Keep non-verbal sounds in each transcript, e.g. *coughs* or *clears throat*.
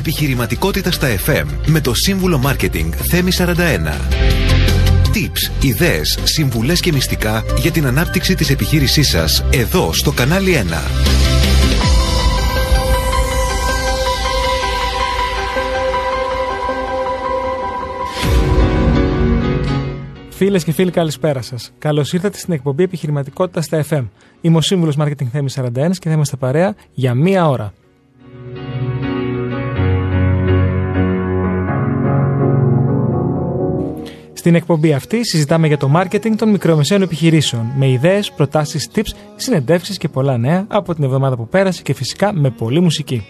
Επιχειρηματικότητα στα FM με το σύμβουλο Marketing Θέμη 41. Tips, ιδέες, συμβουλές και μυστικά για την ανάπτυξη της επιχείρησής σας εδώ στο κανάλι 1. Φίλες και φίλοι, καλησπέρα σας. Καλώς ήρθατε στην εκπομπή Επιχειρηματικότητα στα FM. Είμαι ο σύμβουλος Marketing Θέμη 41 και θα είμαστε παρέα για μία ώρα. Στην εκπομπή αυτή συζητάμε για το marketing των μικρομεσαίων επιχειρήσεων με ιδέες, προτάσεις, tips, συνεντεύξεις και πολλά νέα από την εβδομάδα που πέρασε και φυσικά με πολλή μουσική.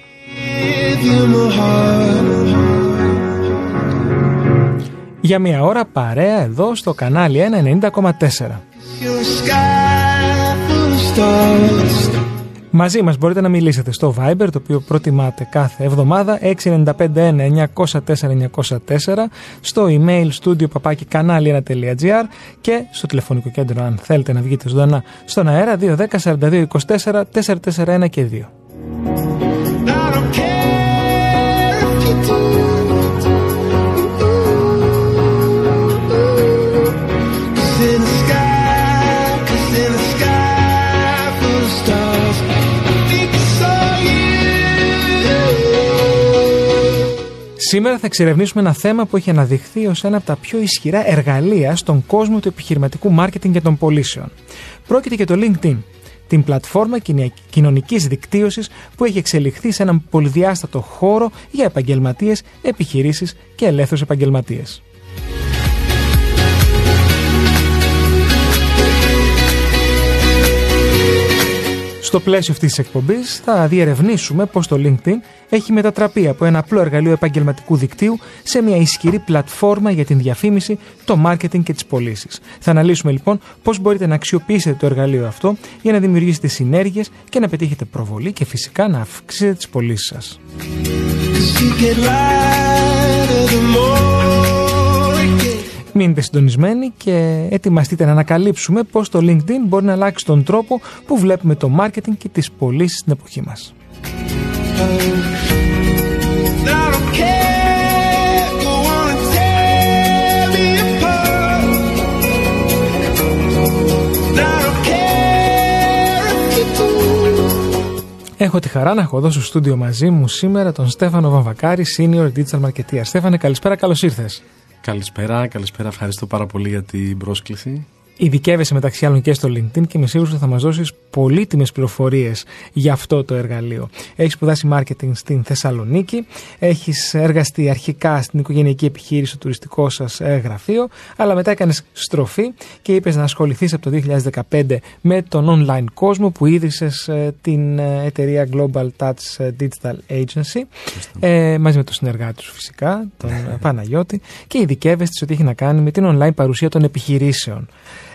Για μία ώρα παρέα εδώ στο κανάλι 190,4. Μαζί μας μπορείτε να μιλήσετε στο Viber, το οποίο προτιμάτε κάθε εβδομάδα, 6951-904-904, στο email studio παπάκι κανάλι1.gr και στο τηλεφωνικό κέντρο αν θέλετε να βγείτε ζωντανά στον αέρα 210 42 24 441 και 2. Σήμερα θα εξερευνήσουμε ένα θέμα που έχει αναδειχθεί ως ένα από τα πιο ισχυρά εργαλεία στον κόσμο του επιχειρηματικού μάρκετινγκ και των πωλήσεων. Πρόκειται για το LinkedIn, την πλατφόρμα κοινωνικής δικτύωσης που έχει εξελιχθεί σε έναν πολυδιάστατο χώρο για επαγγελματίες, επιχειρήσεις και ελεύθερους επαγγελματίες. Στο πλαίσιο αυτής της εκπομπής θα διερευνήσουμε πώς το LinkedIn έχει μετατραπεί από ένα απλό εργαλείο επαγγελματικού δικτύου σε μια ισχυρή πλατφόρμα για την διαφήμιση, το marketing και τις πωλήσεις. Θα αναλύσουμε λοιπόν πώς μπορείτε να αξιοποιήσετε το εργαλείο αυτό για να δημιουργήσετε συνέργειες και να πετύχετε προβολή και φυσικά να αυξήσετε τις πωλήσεις σας. Μείνετε συντονισμένοι και ετοιμαστείτε να ανακαλύψουμε πώς το LinkedIn μπορεί να αλλάξει τον τρόπο που βλέπουμε το marketing και τις πωλήσεις στην εποχή μας. Έχω τη χαρά να έχω εδώ στο στούντιο μαζί μου σήμερα τον Στέφανο Βαμβακάρη, Senior Digital Marketeer. Στέφανε, καλησπέρα, καλώς ήρθες. Καλησπέρα, καλησπέρα. Ευχαριστώ πάρα πολύ για την πρόσκληση. Ειδικεύεσαι μεταξύ άλλων και στο LinkedIn και είμαι σίγουρος ότι θα μας δώσεις πολύτιμες πληροφορίες για αυτό το εργαλείο. Έχεις σπουδάσει marketing στην Θεσσαλονίκη, έχεις εργαστεί αρχικά στην οικογενειακή επιχείρηση στο τουριστικό σας ε, γραφείο, αλλά μετά έκανες στροφή και είπες να ασχοληθείς από το 2015 με τον online κόσμο που ίδρυσες ε, την ε, εταιρεία Global Touch Digital Agency ε, μαζί με τον συνεργάτη σου φυσικά, τον Παναγιώτη, και ειδικεύεσαι ότι έχει να κάνει με την online παρουσία των επιχειρήσεων.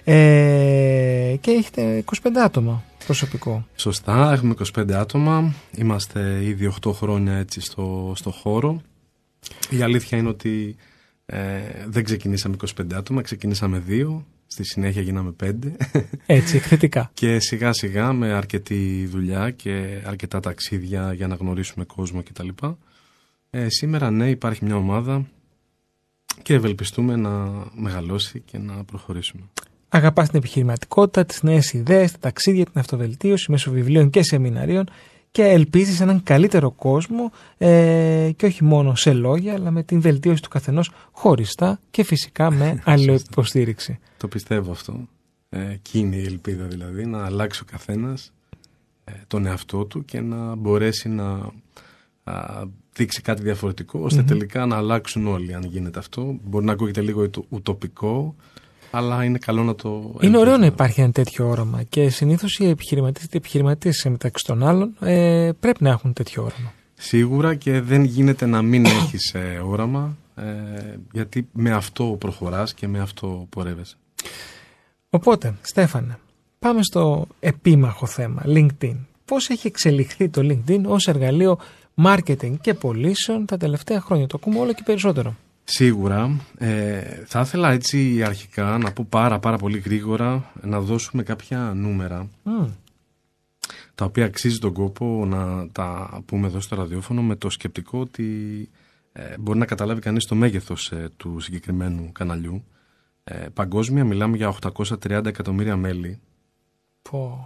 Ε, και έχετε 25 άτομα προσωπικό. Σωστά, έχουμε 25 άτομα. Είμαστε ήδη 8 χρόνια έτσι στο, στο χώρο. Η αλήθεια είναι ότι ε, δεν ξεκινήσαμε 25 άτομα, ξεκινήσαμε 2. Στη συνέχεια γίναμε 5. Έτσι, εκθετικά. *laughs* και σιγά σιγά με αρκετή δουλειά και αρκετά ταξίδια για να γνωρίσουμε κόσμο κτλ. Ε, σήμερα ναι υπάρχει μια ομάδα και ευελπιστούμε να μεγαλώσει και να προχωρήσουμε. Αγαπάς την επιχειρηματικότητα, τις νέες ιδέες, τα ταξίδια, την αυτοβελτίωση μέσω βιβλίων και σεμιναρίων και ελπίζεις έναν καλύτερο κόσμο ε, και όχι μόνο σε λόγια, αλλά με την βελτίωση του καθενός χωριστά και φυσικά με *laughs* αλληλοϊποστήριξη. Το πιστεύω αυτό. Ε, και είναι η ελπίδα δηλαδή να αλλάξει ο καθένας ε, τον εαυτό του και να μπορέσει να α, δείξει κάτι διαφορετικό, τελικά να αλλάξουν όλοι αν γίνεται αυτό. Μπορεί να ακούγεται λίγο ουτοπικό, αλλά είναι καλό να το. Είναι ωραίο να υπάρχει ένα τέτοιο όραμα και συνήθως οι επιχειρηματίες και επιχειρηματίες μεταξύ των άλλων ε, πρέπει να έχουν τέτοιο όραμα. Σίγουρα και δεν γίνεται να μην έχεις ε, όραμα ε, γιατί με αυτό προχωράς και με αυτό πορεύεσαι. Οπότε, Στέφανε, πάμε στο επίμαχο θέμα, LinkedIn. Πώς έχει εξελιχθεί το LinkedIn ως εργαλείο marketing και πωλήσεων τα τελευταία χρόνια; Το ακούμε όλο και περισσότερο. Σίγουρα. Ε, θα ήθελα έτσι αρχικά να πω πάρα πάρα πολύ γρήγορα να δώσουμε κάποια νούμερα. τα οποία αξίζει τον κόπο να τα πούμε εδώ στο ραδιόφωνο με το σκεπτικό ότι ε, μπορεί να καταλάβει κανείς το μέγεθος ε, του συγκεκριμένου καναλιού. Ε, παγκόσμια μιλάμε για 830 εκατομμύρια μέλη.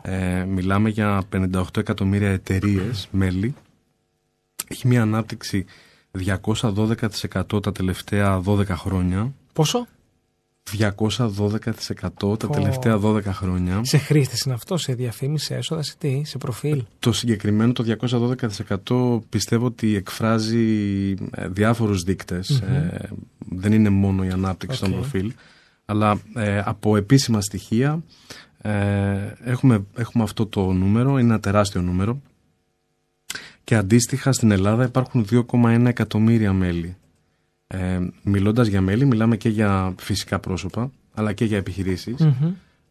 Ε, μιλάμε για 58 εκατομμύρια εταιρείες μέλη. Έχει μια ανάπτυξη 212% τα τελευταία 12 χρόνια. Πόσο; 212% τα τελευταία 12 χρόνια. Σε χρήστε είναι αυτό, σε διαφήμιση, σε έσοδα, σε τι, σε προφίλ. Το συγκεκριμένο το 212% πιστεύω ότι εκφράζει ε, διάφορους ε, δεν είναι μόνο η ανάπτυξη των προφίλ. Αλλά ε, από επίσημα στοιχεία έχουμε, έχουμε αυτό το νούμερο, είναι ένα τεράστιο νούμερο. Και αντίστοιχα στην Ελλάδα υπάρχουν 2,1 εκατομμύρια μέλη. Ε, μιλώντας για μέλη, μιλάμε και για φυσικά πρόσωπα, αλλά και για επιχειρησεις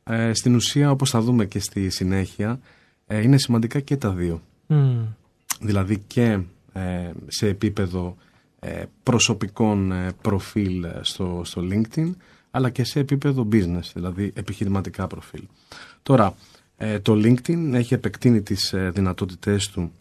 Ε, στην ουσία, όπως θα δούμε και στη συνέχεια, ε, είναι σημαντικά και τα δύο. Δηλαδή και ε, σε επίπεδο ε, προσωπικών προφίλ στο, στο LinkedIn, αλλά και σε επίπεδο business, δηλαδή επιχειρηματικά προφίλ. Τώρα, το LinkedIn έχει επεκτείνει τις δυνατότητές του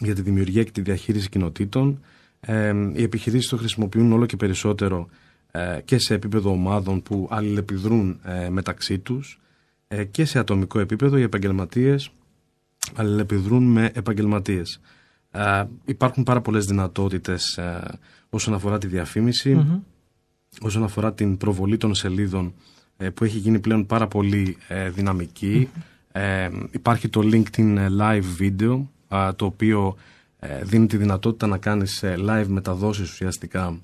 για τη δημιουργία και τη διαχείριση κοινοτήτων, ε, οι επιχειρήσεις το χρησιμοποιούν όλο και περισσότερο ε, και σε επίπεδο ομάδων που αλληλεπιδρούν ε, μεταξύ τους ε, και σε ατομικό επίπεδο οι επαγγελματίες αλληλεπιδρούν με επαγγελματίες. υπάρχουν πάρα πολλές δυνατότητες όσον αφορά τη διαφήμιση, όσον αφορά την προβολή των σελίδων που έχει γίνει πλέον πάρα πολύ δυναμική. υπάρχει το LinkedIn Live Video, το οποίο ε, δίνει τη δυνατότητα να κάνεις ε, live μεταδόσεις ουσιαστικά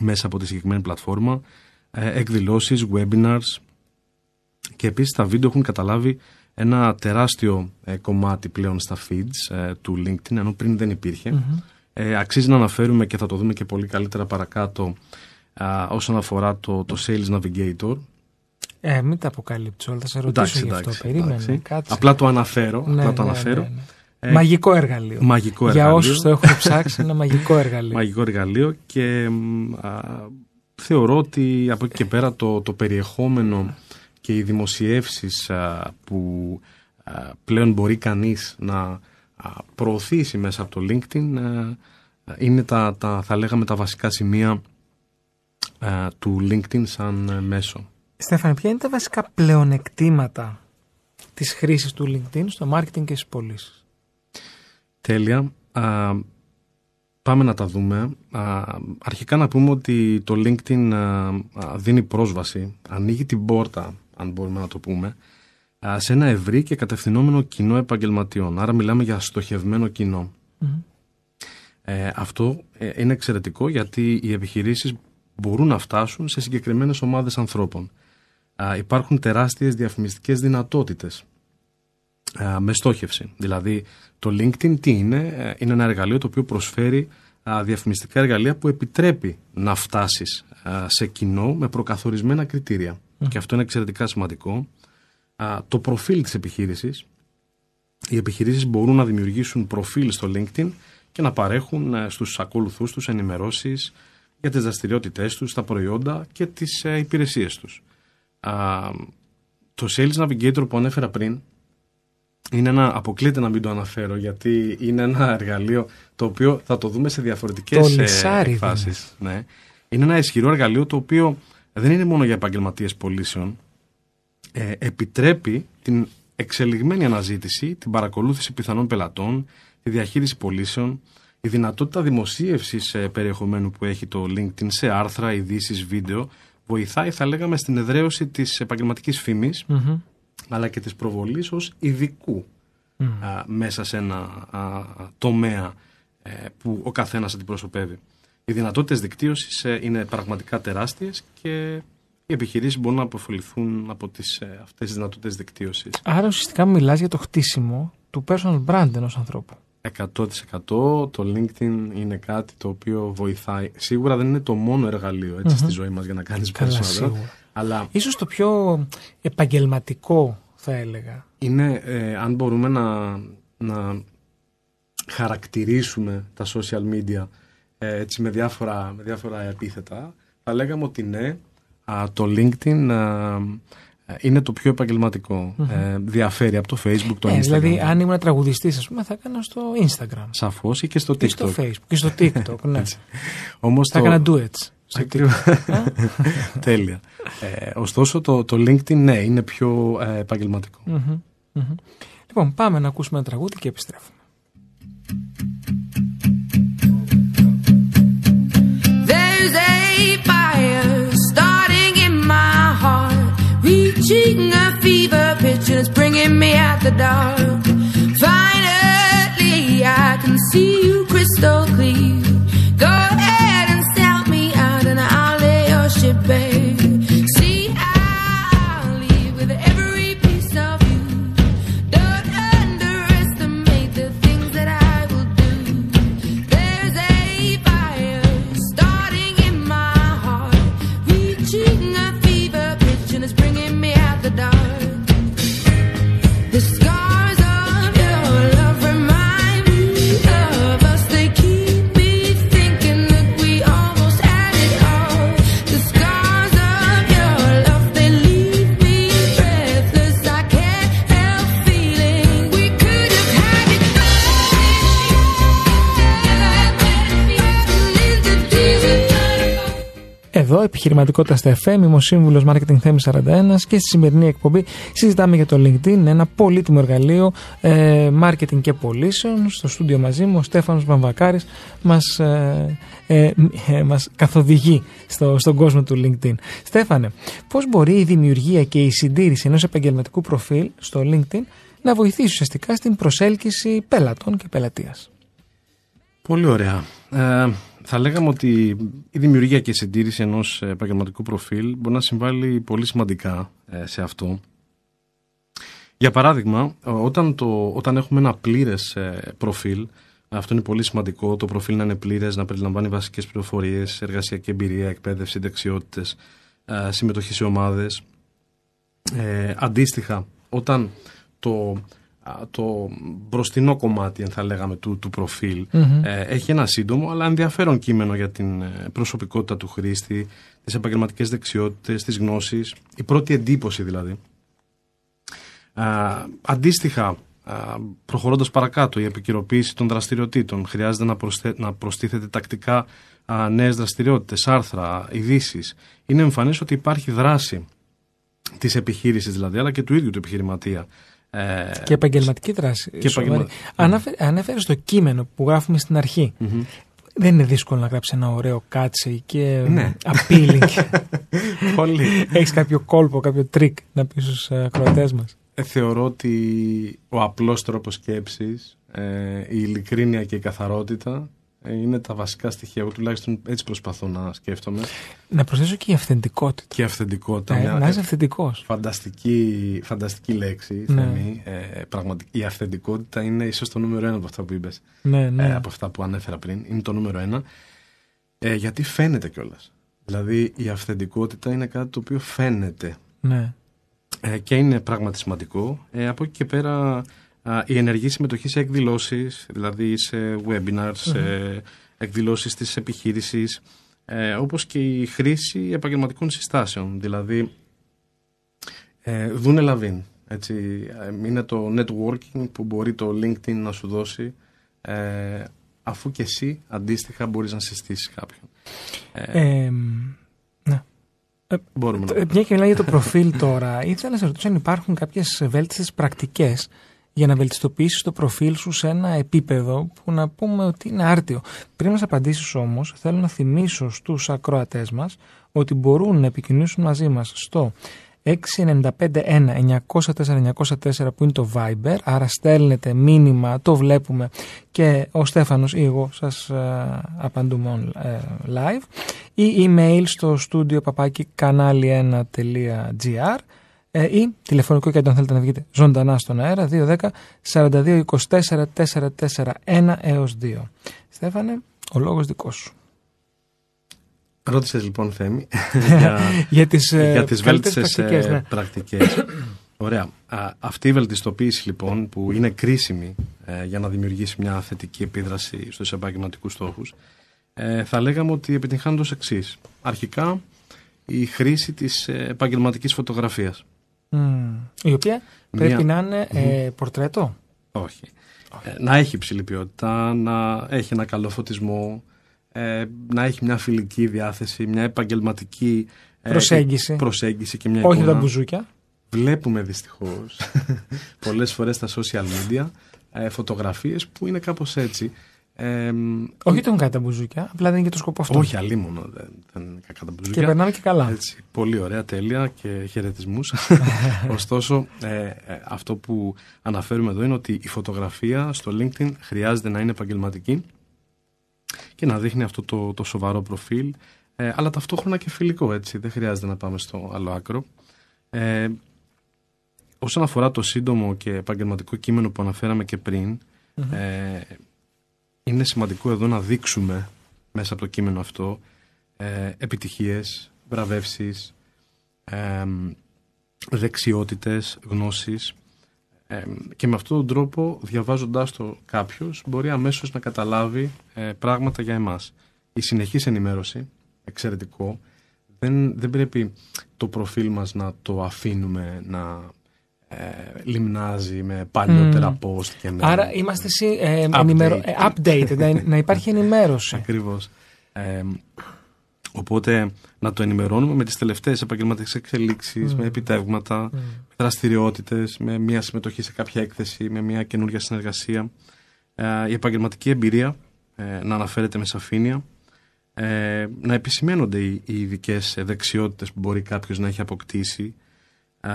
μέσα από τη συγκεκριμένη πλατφόρμα, ε, εκδηλώσεις, webinars και επίσης τα βίντεο έχουν καταλάβει ένα τεράστιο κομμάτι πλέον στα feeds του LinkedIn, ενώ πριν δεν υπήρχε. αξίζει να αναφέρουμε και θα το δούμε και πολύ καλύτερα παρακάτω όσον αφορά το, το Sales Navigator. Ε, μην τα αποκαλύψω όλα, θα σε ρωτήσω γι' αυτό. Περίμενε, Απλά το αναφέρω. Ναι, απλά το ναι, αναφέρω. Ναι, ε, μαγικό εργαλείο. Μαγικό Για όσους το έχουν ψάξει, ένα μαγικό εργαλείο. *laughs* Μαγικό εργαλείο και θεωρώ ότι από εκεί και πέρα το, το περιεχόμενο και οι δημοσιεύσεις που πλέον μπορεί κανείς να προωθήσει μέσα από το LinkedIn είναι τα, τα, θα λέγαμε τα βασικά σημεία του LinkedIn σαν μέσο. Στέφανε, ποια είναι τα βασικά πλεονεκτήματα της χρήσης του LinkedIn στο marketing και στις πωλήσεις; Τέλεια. Α, πάμε να τα δούμε. Α, αρχικά να πούμε ότι το LinkedIn δίνει πρόσβαση, ανοίγει την πόρτα, αν μπορούμε να το πούμε, σε ένα ευρύ και κατευθυνόμενο κοινό επαγγελματιών. Άρα μιλάμε για στοχευμένο Ε, αυτό ε, είναι εξαιρετικό γιατί οι επιχειρήσεις μπορούν να φτάσουν σε συγκεκριμένες ομάδες ανθρώπων. υπάρχουν τεράστιες διαφημιστικές δυνατότητες με στόχευση. Δηλαδή το LinkedIn τι είναι, ε, είναι ένα εργαλείο το οποίο προσφέρει διαφημιστικά εργαλεία που επιτρέπει να φτάσεις σε κοινό με προκαθορισμένα κριτήρια. Και αυτό είναι εξαιρετικά σημαντικό. Το προφίλ της επιχείρησης. Οι επιχειρήσεις μπορούν να δημιουργήσουν προφίλ στο LinkedIn και να παρέχουν ε, στους ακολουθούς τους ενημερώσεις για τις δραστηριότητές τους, τα προϊόντα και τις ε, υπηρεσίες τους. Το Sales Navigator που ανέφερα πριν είναι ένα, αποκλείται να μην το αναφέρω γιατί είναι ένα εργαλείο το οποίο θα το δούμε σε διαφορετικές ε, φάσεις. Ναι. Είναι ένα ισχυρό εργαλείο το οποίο δεν είναι μόνο για επαγγελματίες πωλήσεων. Ε, επιτρέπει την εξελιγμένη αναζήτηση, την παρακολούθηση πιθανών πελατών, τη διαχείριση πωλήσεων, η δυνατότητα δημοσίευσης ε, περιεχομένου που έχει το LinkedIn σε άρθρα, ειδήσεις, βίντεο, βοηθάει θα λέγαμε στην εδραίωση της επαγγελματικής αλλά και της προβολής ως ειδικού μέσα σε ένα τομέα ε, που ο καθένας αντιπροσωπεύει. Οι δυνατότητες δικτύωσης ε, είναι πραγματικά τεράστιες και οι επιχειρήσεις μπορούν να αποφεληθούν από τις, ε, αυτές τις δυνατότητες δικτύωσης. Άρα ουσιαστικά μιλάς για το χτίσιμο του personal brand ενός ανθρώπου. 100% το LinkedIn είναι κάτι το οποίο βοηθάει. Σίγουρα δεν είναι το μόνο εργαλείο στη ζωή μας για να κάνεις personal brand. Αλλά... Ίσως το πιο επαγγελματικό θα έλεγα. Είναι, ε, αν μπορούμε να, να χαρακτηρίσουμε τα social media ε, έτσι με διάφορα, με διάφορα επίθετα, θα λέγαμε ότι ναι, το LinkedIn ε, είναι το πιο επαγγελματικο Ε, διαφέρει από το Facebook, το Ε, Instagram. δηλαδή, αν ήμουν τραγουδιστής, ας πούμε, θα έκανα στο Instagram. Σαφώς ή και στο Και TikTok. στο Facebook. Και στο TikTok, *laughs* ναι. Όμως θα το... έκανα duets. Στο Ακριβώς. Τέλεια. Ε, ωστόσο το, το LinkedIn ναι, είναι πιο ε, επαγγελματικό. Μμμ, μμμ. Λοιπόν, πάμε να ακούσουμε ένα τραγούδι και επιστρέφουμε. There's a fire starting in my heart, reaching a fever pitch, and it's bringing me out the dark. Finally, I can see you crystal clear. Εδώ, επιχειρηματικότητας στα FM, είμαι ο σύμβουλος Marketing Θέμης 41 και στη σημερινή εκπομπή συζητάμε για το LinkedIn, ένα πολύτιμο εργαλείο ε, marketing και πωλήσεων. Στο στούντιο μαζί μου ο Στέφανος Βαμβακάρης μας, ε, ε, ε, μας καθοδηγεί στο, στον κόσμο του LinkedIn. Στέφανε, πώς μπορεί η δημιουργία και η συντήρηση ενός επαγγελματικού προφίλ στο LinkedIn να βοηθήσει ουσιαστικά στην προσέλκυση πελατών και πελατείας; Πολύ ωραία. Ε, θα λέγαμε ότι η δημιουργία και η συντήρηση ενός επαγγελματικού προφίλ μπορεί να συμβάλλει πολύ σημαντικά ε, σε αυτό. Για παράδειγμα, ε, όταν, το, όταν έχουμε ένα πλήρες ε, προφίλ, αυτό είναι πολύ σημαντικό, το προφίλ να είναι πλήρες, να περιλαμβάνει βασικές πληροφορίες, εργασιακή εμπειρία, εκπαίδευση, δεξιότητες, ε, συμμετοχή σε ομάδες. Ε, αντίστοιχα, όταν το, α, το μπροστινό κομμάτι, αν θα λέγαμε, του, του προφίλ Μμμ. ε, έχει ένα σύντομο αλλά ενδιαφέρον κείμενο για την ε, προσωπικότητα του χρήστη, τις επαγγελματικές δεξιότητες, τις γνώσεις, η πρώτη εντύπωση δηλαδή. Α, αντίστοιχα, α, προχωρώντας παρακάτω, η επικαιροποίηση των δραστηριοτήτων χρειάζεται να, προσθέ, να προστίθεται τακτικά α, νέες δραστηριότητες, άρθρα, ειδήσεις. Είναι εμφανές ότι υπάρχει δράση της επιχείρησης δηλαδή, αλλά και του ίδιου του επιχειρηματία. Ε, Και επαγγελματική δράση. Και σοβαρή. επαγγελμα- Ανάφερε, ανέφερε στο κείμενο που γράφουμε στην αρχή. μμμ. Δεν είναι δύσκολο να γράψεις ένα ωραίο catchy και Ναι. appealing. *laughs* Πολύ. Έχεις κάποιο κόλπο, κάποιο τρικ να πεις στους ακροατές μας; Ε, θεωρώ ότι ο απλός τρόπος σκέψης, ε, η ειλικρίνεια και η καθαρότητα ε, είναι τα βασικά στοιχεία. Εγώ τουλάχιστον έτσι προσπαθώ να σκέφτομαι. Να προσθέσω και η αυθεντικότητα. Και η αυθεντικότητα. Ε, μια, να είσαι ε, αυθεντικός. φανταστική, φανταστική λέξη, Ναι. Θέμη. Ε, πραγματι- η αυθεντικότητα είναι ίσως το νούμερο ένα από αυτά που είπες. Ναι, ναι. ε, από αυτά που ανέφερα πριν. Είναι το νούμερο ένα. Ε, γιατί φαίνεται κιόλας. Δηλαδή η αυθεντικότητα είναι κάτι το οποίο φαίνεται ναι. ε, και είναι πράγματι σημαντικό. Ε, από εκεί και πέρα α, η ενεργή συμμετοχή σε εκδηλώσεις, δηλαδή σε webinars, σε εκδηλώσεις της επιχείρησης, ε, όπως και η χρήση επαγγελματικών συστάσεων, δηλαδή ε, δούνε λαβίν. Έτσι, ε, είναι το networking που μπορεί το LinkedIn να σου δώσει ε, αφού και εσύ αντίστοιχα μπορείς να συστήσεις κάποιον. Ε, Ε, ναι. μπορούμε να Ε, Μια και μιλάει για το *laughs* προφίλ τώρα, ήθελα να σε ρωτήσω αν υπάρχουν κάποιες βέλτιστες πρακτικές για να βελτιστοποιήσεις το προφίλ σου σε ένα επίπεδο που να πούμε ότι είναι άρτιο. Πριν μας απαντήσεις όμως, θέλω να θυμίσω στους ακροατές μας ότι μπορούν να επικοινωνήσουν μαζί μας στο 695-1-904-904 που είναι το Viber, άρα στέλνετε μήνυμα, το βλέπουμε και ο Στέφανος ή εγώ σας ε, απαντούμε on, ε, live. Ή email στο studio παπάκι κανάλι1.gr ε, ή τηλεφωνικό και αν θέλετε να βγείτε ζωντανά στον αέρα 210 42 24 441 έως 2. Στέφανε, ο λόγος δικός σου. Ρώτησες λοιπόν Θέμη *laughs* για, *laughs* για τις, ε, για τις καλύτερες βέλτιστες πρακτικές, ε, ναι. πρακτικές. *coughs* Ωραία. Α, αυτή η βελτιστοποίηση λοιπόν που είναι κρίσιμη ε, για να δημιουργήσει μια θετική επίδραση στους επαγγελματικούς στόχους ε, θα λέγαμε ότι επιτυγχάνονται ως εξής. Αρχικά η χρήση της ε, επαγγελματικής φωτογραφίας. Μμμ. Η οποία πρέπει Μία- να είναι ε, πορτρέτο. Όχι. Ε, να έχει υψηλή ποιότητα, να έχει ένα καλό φωτισμό, ε, να έχει μια φιλική διάθεση, μια επαγγελματική ε, Προσέγγιση. προσέγγιση και μια Όχι εικόνα. τα μπουζούκια. Βλέπουμε δυστυχώς *laughs* πολλές φορές στα social media ε, φωτογραφίες που είναι κάπως έτσι. Ε, μ, Όχι ότι έχουν κάτι τα μπουζούκια, απλά δεν είναι και το σκοπό αυτό. όχι αλίμονο, δεν, δεν είναι κακά τα Και μπουζούκια. περνάμε και καλά. Έτσι, πολύ ωραία, τέλεια και χαιρετισμούς. *laughs* Ωστόσο, ε, ε, αυτό που αναφέρουμε εδώ είναι ότι η φωτογραφία στο LinkedIn χρειάζεται να είναι επαγγελματική και να δείχνει αυτό το, το σοβαρό προφίλ, ε, αλλά ταυτόχρονα και φιλικό, έτσι. Δεν χρειάζεται να πάμε στο άλλο άκρο. Ε, όσον αφορά το σύντομο και επαγγελματικό κείμενο που αναφέραμε και πριν, ε, είναι σημαντικό εδώ να δείξουμε μέσα από το κείμενο αυτό ε, επιτυχίες, βραβεύσεις, ε, δεξιότητες, γνώσεις ε, και με αυτόν τον τρόπο διαβάζοντάς το κάποιος μπορεί αμέσως να καταλάβει ε, πράγματα για εμάς. Η συνεχής ενημέρωση, εξαιρετικό, δεν, δεν πρέπει το προφίλ μας να το αφήνουμε να ε, λιμνάζει με παλιότερα post και με... Άρα είμαστε συ, ε, Update. ενημερω- ε, updated, να, να υπάρχει ενημέρωση. *laughs* Ακριβώς. Ε, οπότε να το ενημερώνουμε με τις τελευταίες επαγγελματικές εξελίξεις, με επιτεύγματα, με δραστηριότητες, με μια συμμετοχή σε κάποια έκθεση, με μια καινούργια συνεργασία. Ε, η επαγγελματική εμπειρία ε, να αναφέρεται με σαφήνεια. Ε, να επισημαίνονται οι, οι ειδικές δεξιότητες που μπορεί κάποιος να έχει αποκτήσει ε,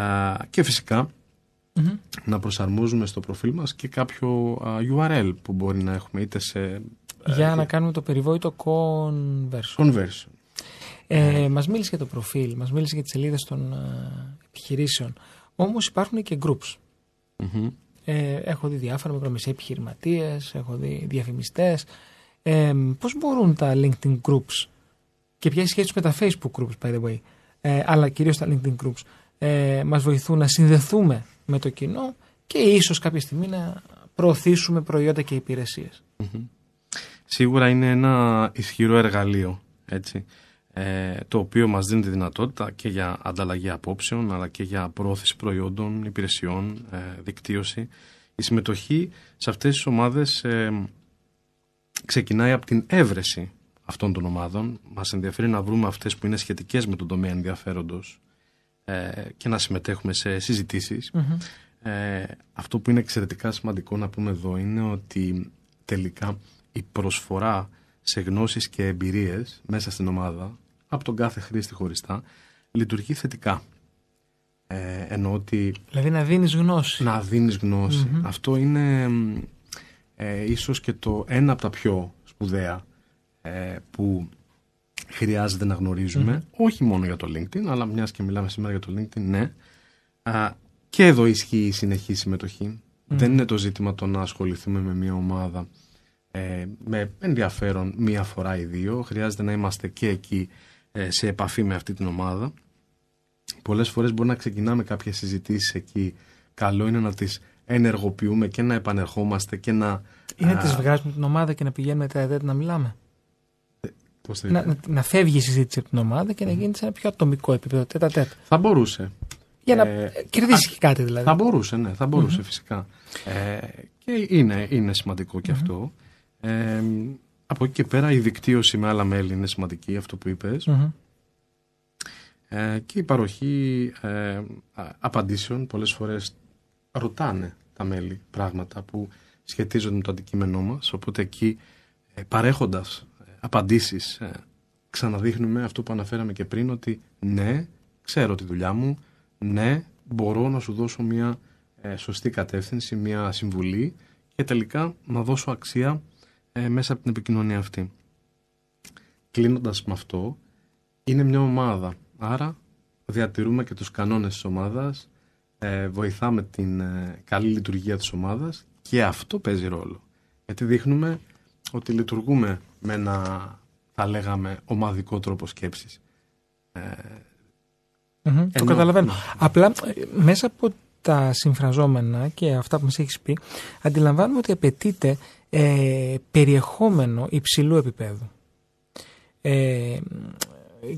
και φυσικά να προσαρμόζουμε στο προφίλ μας και κάποιο α, URL που μπορεί να έχουμε είτε σε Για να κάνουμε το περιβόητο conversion. conversion. Ε, μας μίλησε για το προφίλ, μας μίλησε για τις σελίδες των ε, επιχειρήσεων. Όμως υπάρχουν και groups. Μμμ. Ε, έχω δει διάφορα μικρομεσαίοι επιχειρηματίες, έχω δει διαφημιστές. Ε, πώς μπορούν τα LinkedIn groups και ποια είναι η σχέση τους με τα Facebook groups, by the way, ε, αλλά κυρίως τα LinkedIn groups, ε, μας βοηθούν να συνδεθούμε με το κοινό και ίσως κάποια στιγμή να προωθήσουμε προϊόντα και υπηρεσίες. Σίγουρα είναι ένα ισχυρό εργαλείο, έτσι, ε, το οποίο μας δίνει τη δυνατότητα και για ανταλλαγή απόψεων, αλλά και για προώθηση προϊόντων, υπηρεσιών, ε, δικτύωση. Η συμμετοχή σε αυτές τις ομάδες ε, ξεκινάει από την έβρεση αυτών των ομάδων. Μας ενδιαφέρει να βρούμε αυτές που είναι σχετικές με τον τομέα ενδιαφέροντος ε, και να συμμετέχουμε σε συζητήσεις. Ε, αυτό που είναι εξαιρετικά σημαντικό να πούμε εδώ είναι ότι τελικά η προσφορά σε γνώσεις και εμπειρίες μέσα στην ομάδα από τον κάθε χρήστη χωριστά λειτουργεί θετικά. Ε, ενώ ότι Δηλαδή να δίνεις γνώση. να δίνεις γνώση. Αυτό είναι μ, ε, ίσως και το ένα από τα πιο σπουδαία ε, που χρειάζεται να γνωριζουμε Όχι μόνο για το LinkedIn, αλλά μιας και μιλάμε σήμερα για το LinkedIn, ναι. Α, και εδώ ισχύει η συνεχή συμμετοχή. Δεν είναι το ζήτημα το να ασχοληθούμε με μια ομάδα ε, με ενδιαφέρον μία φορά ή δύο. Χρειάζεται να είμαστε και εκεί ε, σε επαφή με αυτή την ομάδα. Πολλές φορές μπορεί να ξεκινάμε κάποιες συζητήσεις εκεί. Καλό είναι να τις ενεργοποιούμε και να επανερχόμαστε και να... Ή να α, τις βγάζουμε την ομάδα και να πηγαίνουμε τέτα να μιλάμε. Πώς θα Να, να, να φεύγει η συζήτηση από την ομάδα και να γίνει σε ένα πιο ατομικό επίπεδο, τέτα τέτα. Θα μπορούσε. Για να Ε, κερδίσεις και κάτι δηλαδή. Θα μπορούσε, ναι, θα μπορουσε φυσικά. Ε, και είναι, είναι σημαντικό και αυτό. Ε, από εκεί και πέρα η δικτύωση με άλλα μέλη είναι σημαντική, αυτό που είπες. Μμμ. Ε, και η παροχή ε, α- απαντήσεων πολλές φορές ρωτάνε τα μέλη πράγματα που σχετίζονται με το αντικείμενό μας οπότε εκεί ε, παρέχοντας ε, απαντήσεις ε, ξαναδείχνουμε αυτό που αναφέραμε και πριν ότι ναι, ξέρω τη δουλειά μου ναι, μπορώ να σου δώσω μια ε, σωστή κατεύθυνση, μια συμβουλή και τελικά να δώσω αξία ε, μέσα από την επικοινωνία αυτή. Κλείνοντας με αυτό, είναι μια ομάδα. Άρα διατηρούμε και τους κανόνες της ομάδας, ε, βοηθάμε την ε, καλή λειτουργία της ομάδας και αυτό παίζει ρόλο. Γιατί δείχνουμε ότι λειτουργούμε με ένα, θα λέγαμε, ομαδικό τρόπο σκέψης. Ε, Μμμ, το Ενώ- καταλαβαίνω. ναι. Απλά ε, μέσα από τα συμφραζόμενα και αυτά που μας έχεις πει, αντιλαμβάνουμε ότι απαιτείται ε, περιεχόμενο υψηλού επίπεδου. Ε,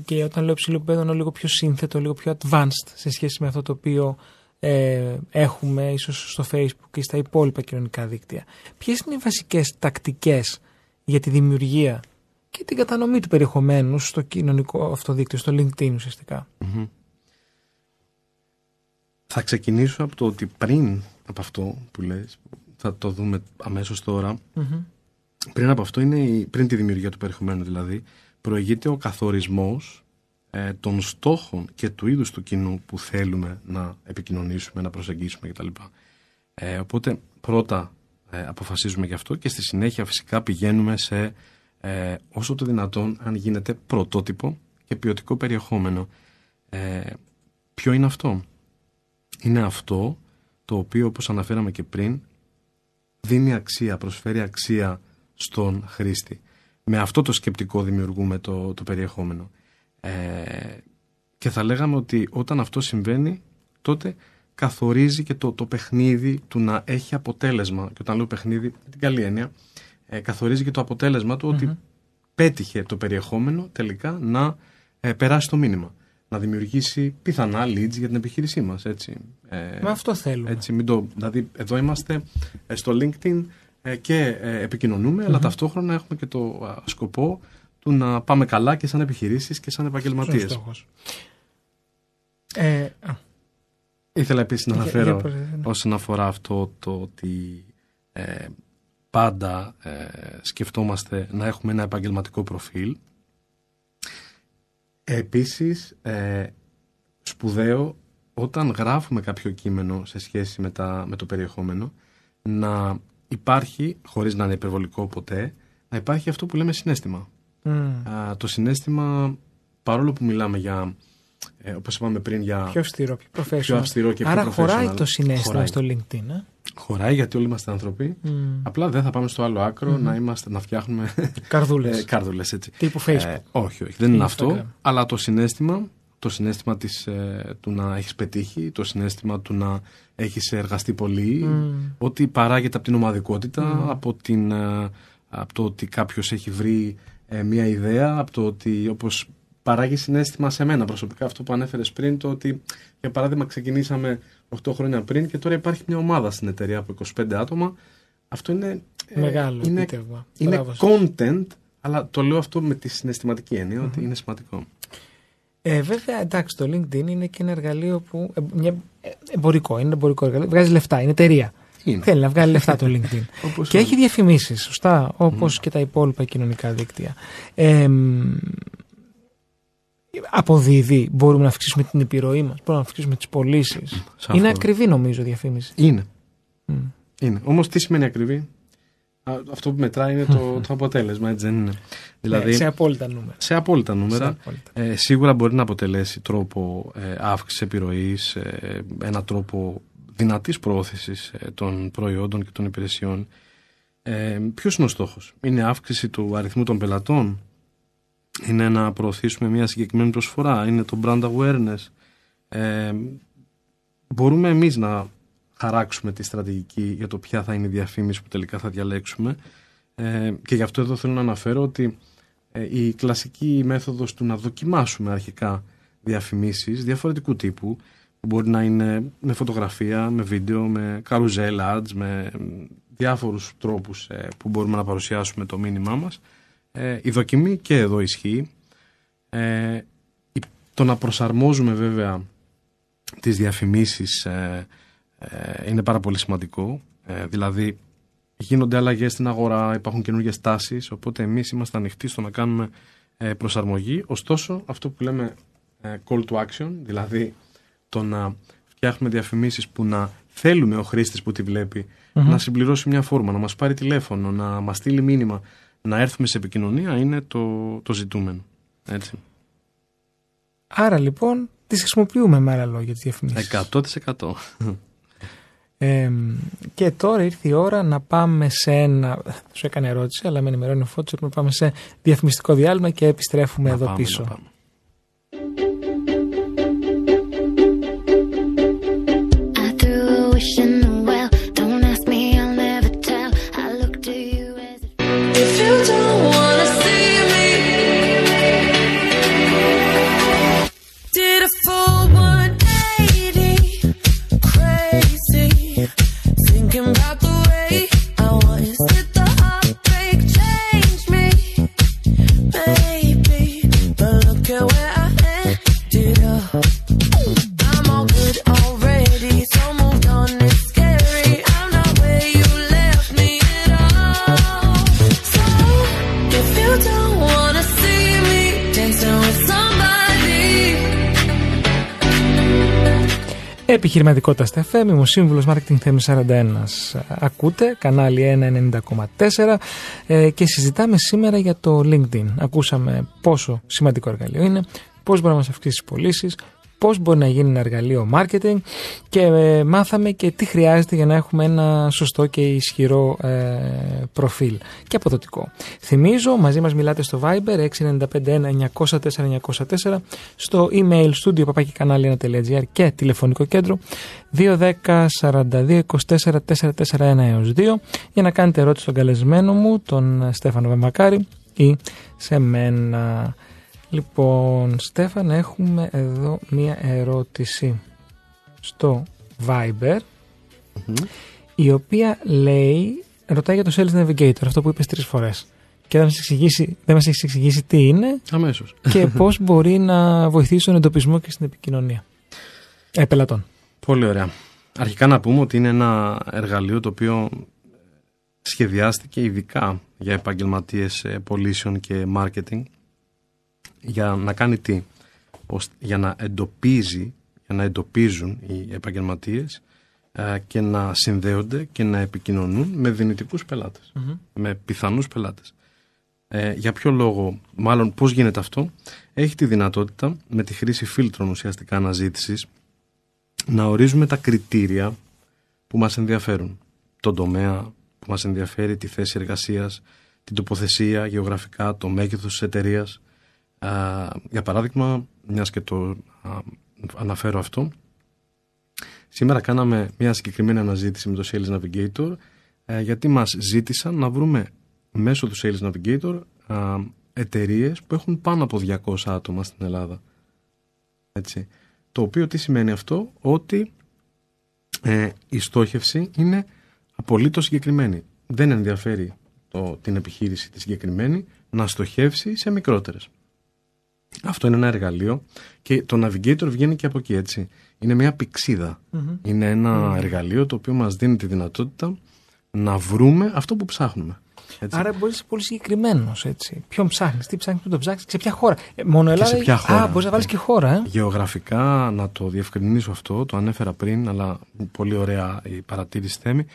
και όταν λέω ψηλό επίπεδο εννοώ λίγο πιο σύνθετο, λίγο πιο advanced σε σχέση με αυτό το οποίο ε, έχουμε ίσως στο facebook και στα υπόλοιπα κοινωνικά δίκτυα. Ποιες είναι οι βασικές τακτικές για τη δημιουργία και την κατανομή του περιεχομένου στο κοινωνικό αυτό δίκτυο, στο LinkedIn ουσιαστικά; Θα ξεκινήσω από το ότι πριν από αυτό που λες, θα το δούμε αμέσως τώρα, πριν από αυτό είναι η, πριν τη δημιουργία του περιεχομένου δηλαδή, προηγείται ο καθορισμός ε, των στόχων και του είδους του κοινού που θέλουμε να επικοινωνήσουμε, να προσεγγίσουμε κτλ. Ε, οπότε πρώτα ε, αποφασίζουμε γι' αυτό και στη συνέχεια φυσικά πηγαίνουμε σε ε, όσο το δυνατόν αν γίνεται πρωτότυπο και ποιοτικό περιεχόμενο. Ε, ποιο είναι αυτό; Είναι αυτό το οποίο όπως αναφέραμε και πριν δίνει αξία, προσφέρει αξία στον χρήστη. Με αυτό το σκεπτικό δημιουργούμε το, το περιεχόμενο. Ε, και θα λέγαμε ότι όταν αυτό συμβαίνει τότε καθορίζει και το, το παιχνίδι του να έχει αποτέλεσμα. Και όταν λέω παιχνίδι, με την καλή έννοια, ε, καθορίζει και το αποτέλεσμα του ότι πέτυχε το περιεχόμενο τελικά να ε, περάσει το μήνυμα. Να δημιουργήσει πιθανά leads για την επιχείρησή μας. Έτσι. Ε, Με αυτό θέλουμε. Έτσι, μην το, δηλαδή εδώ είμαστε ε, στο LinkedIn ε, και επικοινωνούμε, αλλά ταυτόχρονα έχουμε και το σκοπό του να πάμε καλά και σαν επιχειρήσεις και σαν επαγγελματίες. Ε, Ήθελα επίσης να αναφέρω ναι. όσον αφορά αυτό το ότι ε, πάντα ε, σκεφτόμαστε να έχουμε ένα επαγγελματικό προφίλ. Επίσης, ε, σπουδαίο όταν γράφουμε κάποιο κείμενο σε σχέση με, τα, με το περιεχόμενο να υπάρχει, χωρίς να είναι υπερβολικό ποτέ, να υπάρχει αυτό που λέμε συνέστημα. Το συνέστημα, παρόλο που μιλάμε για ε, Όπως είπαμε πριν για. Πιο αυστηρό, πιο professional. Πιο αυστηρό και Άρα πιο χωράει το συνέστημα στο LinkedIn. Ε; Χωράει γιατί όλοι είμαστε άνθρωποι. Mm. Απλά δεν θα πάμε στο άλλο άκρο mm. να, είμαστε, να φτιάχνουμε. Καρδούλες. ε, καρδούλες, έτσι. Τύπου Facebook. Ε, όχι, όχι. Δεν είναι αυτό. Αλλά το συνέστημα, το συνέστημα της, ε, του να έχεις πετύχει, το συνέστημα του να έχεις εργαστεί πολύ, mm. ότι παράγεται από την ομαδικότητα, από, την, ε, από το ότι κάποιος έχει βρει ε, μια ιδέα, από το ότι όπως παράγει συνέστημα σε μένα προσωπικά αυτό που ανέφερες πριν, το ότι για παράδειγμα ξεκινήσαμε 8 χρόνια πριν και τώρα υπάρχει μια ομάδα στην εταιρεία από 25 άτομα. Αυτό είναι, ε, Μεγάλο είναι, επίτευγμα. είναι content, αλλά το λέω αυτό με τη συναισθηματική ότι είναι σημαντικό. Ε, βέβαια, εντάξει, το LinkedIn είναι και ένα εργαλείο που. Ε, μια, ε, εμπορικό, είναι εμπορικό εργαλείο. Βγάζει λεφτά, είναι εταιρεία. Είναι. Θέλει να βγάλει λεφτά το LinkedIn. *laughs* και έχει διαφημίσεις, σωστά, όπως και τα υπόλοιπα κοινωνικά δίκτυα. Ε, αποδίδει, μπορούμε να αυξήσουμε την επιρροή μας, μπορούμε να αυξήσουμε τις πωλήσεις. Είναι ακριβή νομίζω η διαφήμιση. Είναι. Mm. είναι. Όμως τι σημαίνει ακριβή, αυτό που μετράει είναι το, *laughs* το αποτέλεσμα, έτσι δεν είναι; Δηλαδή, σε απόλυτα νούμερα. Σε απόλυτα νούμερα. Ε, σίγουρα μπορεί να αποτελέσει τρόπο ε, αύξηση επιρροής, ε, ένα τρόπο δυνατής προώθησης ε, των προϊόντων και των υπηρεσιών. Ε, Ποιος είναι ο στόχος, Είναι αύξηση του αριθμού των πελατών, είναι να προωθήσουμε μια συγκεκριμένη προσφορά, είναι το brand awareness; Ε, μπορούμε εμείς να χαράξουμε τη στρατηγική για το ποια θα είναι η διαφήμιση που τελικά θα διαλέξουμε; Ε, και γι' αυτό εδώ θέλω να αναφέρω ότι ε, η κλασική μέθοδος του να δοκιμάσουμε αρχικά διαφημίσεις διαφορετικού τύπου που μπορεί να είναι με φωτογραφία, με βίντεο, με carousel ads, με διάφορους τρόπους ε, που μπορούμε να παρουσιάσουμε το μήνυμά μας ε, η δοκιμή και εδώ ισχύει. Ε, το να προσαρμόζουμε βέβαια τις διαφημίσεις ε, ε, είναι πάρα πολύ σημαντικό. Ε, δηλαδή γίνονται αλλαγές στην αγορά, υπάρχουν καινούργιες τάσεις, οπότε εμείς είμαστε ανοιχτοί στο να κάνουμε προσαρμογή. Ωστόσο, αυτό που λέμε call to action, δηλαδή το να φτιάχνουμε διαφημίσεις που να θέλουμε ο χρήστης που τη βλεπει να συμπληρώσει μια φόρμα, να μας πάρει τηλέφωνο, να μας στείλει μήνυμα να έρθουμε σε επικοινωνία είναι το, το ζητούμενο. Έτσι. Άρα λοιπόν τις χρησιμοποιούμε με άλλα λόγια τις διαφημίσεις. 100%. Ε, και τώρα ήρθε η ώρα να πάμε σε ένα. Σου έκανε ερώτηση, αλλά με ενημερώνει ο Φώτης, να πάμε σε διαφημιστικό διάλειμμα και επιστρέφουμε εδώ πίσω. passion Επιχειρηματικότητα στα FM, είμαι ο σύμβουλος Marketing Θέμη 41. Ακούτε κανάλι 190,4 ε, και συζητάμε σήμερα για το LinkedIn. Ακούσαμε πόσο σημαντικό εργαλείο είναι, πώς μπορεί να μας αυξήσει τις πωλήσεις, πώς μπορεί να γίνει ένα εργαλείο marketing και ε, μάθαμε και τι χρειάζεται για να έχουμε ένα σωστό και ισχυρό ε, προφίλ και αποδοτικό. Θυμίζω, μαζί μας μιλάτε στο Viber 6951-904-904, στο email studio papakikanali1.gr και τηλεφωνικό κέντρο 210 42 24 441 έως 2 για να κάνετε ερώτηση στον καλεσμένο μου, τον Στέφανο Βεμακάρη ή σε μένα. Λοιπόν, Στέφαν, έχουμε εδώ μία ερώτηση στο Viber, η οποία λέει, ρωτάει για το Sales Navigator, αυτό που είπες τρεις φορές. Και δεν μας, εξηγήσει, δεν μας έχεις εξηγήσει τι είναι Αμέσως. και *laughs* πώς μπορεί να βοηθήσει τον εντοπισμό και στην επικοινωνία. Ε, πελατών. Πολύ ωραία. Αρχικά να πούμε ότι είναι ένα εργαλείο το οποίο σχεδιάστηκε ειδικά για επαγγελματίες ε, πωλήσεων και marketing για να κάνει τι, για να εντοπίζει, για να εντοπίζουν οι επαγγελματίες ε, και να συνδέονται και να επικοινωνούν με δυνητικούς με πιθανούς πελάτες. Ε, για ποιο λόγο, μάλλον πώς γίνεται αυτό, έχει τη δυνατότητα με τη χρήση φίλτρων ουσιαστικά αναζήτησης να ορίζουμε τα κριτήρια που μας ενδιαφέρουν. Τον τομέα που μας ενδιαφέρει, τη θέση εργασίας, την τοποθεσία γεωγραφικά, το μέγεθος της εταιρείας, για παράδειγμα, μιας και το αναφέρω αυτό, σήμερα κάναμε μια συγκεκριμένη αναζήτηση με το Sales Navigator ε, γιατί μας ζήτησαν να βρούμε μέσω του Sales Navigator εταιρείες που έχουν πάνω από 200 άτομα στην Ελλάδα. Έτσι. Το οποίο τι σημαίνει αυτό, ότι ε, η στόχευση είναι απολύτως συγκεκριμένη. Δεν ενδιαφέρει το, την επιχείρηση τη συγκεκριμένη να στοχεύσει σε μικρότερες. Αυτό είναι ένα εργαλείο και το Navigator βγαίνει και από εκεί έτσι. Είναι μια πηξιδα Είναι ένα εργαλείο το οποίο μας δίνει τη δυνατότητα να βρούμε αυτό που ψάχνουμε. Έτσι. Άρα μπορείς να είσαι πολύ συγκεκριμένος. Ποιον ψάχνεις, τι ψάχνεις, πού το ψάχνεις, σε ποια χώρα. Ε, μόνο Ελλάδα. σε ποια χώρα. Α, μπορείς να βάλεις και χώρα. Ε. Γεωγραφικά, να το διευκρινίσω αυτό, το ανέφερα πριν, αλλά πολύ ωραία η παρατήρηση θέμη.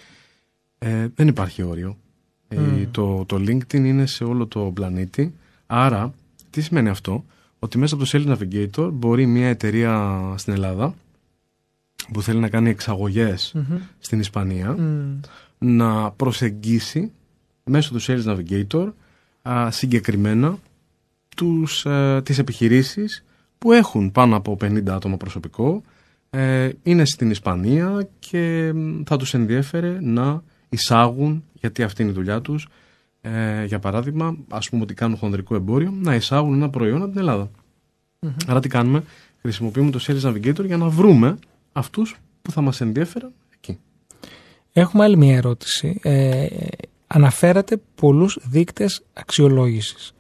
Ε, δεν υπάρχει όριο. Ε, το, το LinkedIn είναι σε όλο το πλανήτη. Άρα, τι σημαίνει αυτό, ότι μέσα από το Sales Navigator μπορεί μια εταιρεία στην Ελλάδα που θέλει να κάνει στην Ισπανία να προσεγγίσει μέσω του Sales Navigator συγκεκριμένα τους, α, τις επιχειρήσεις που έχουν πάνω από 50 άτομα προσωπικό ε, είναι στην Ισπανία και θα τους ενδιέφερε να εισάγουν γιατί αυτή είναι η δουλειά τους ε, για παράδειγμα, ας πούμε ότι κάνουν χονδρικό εμπόριο, να εισάγουν ένα προϊόν από την ελλαδα Άρα τι κάνουμε, χρησιμοποιούμε το Sales Navigator για να βρούμε αυτούς που θα μας ενδιαφέραν εκεί. Έχουμε άλλη μια ερώτηση. Ε, αναφέρατε πολλούς δείκτες αξιολόγησης.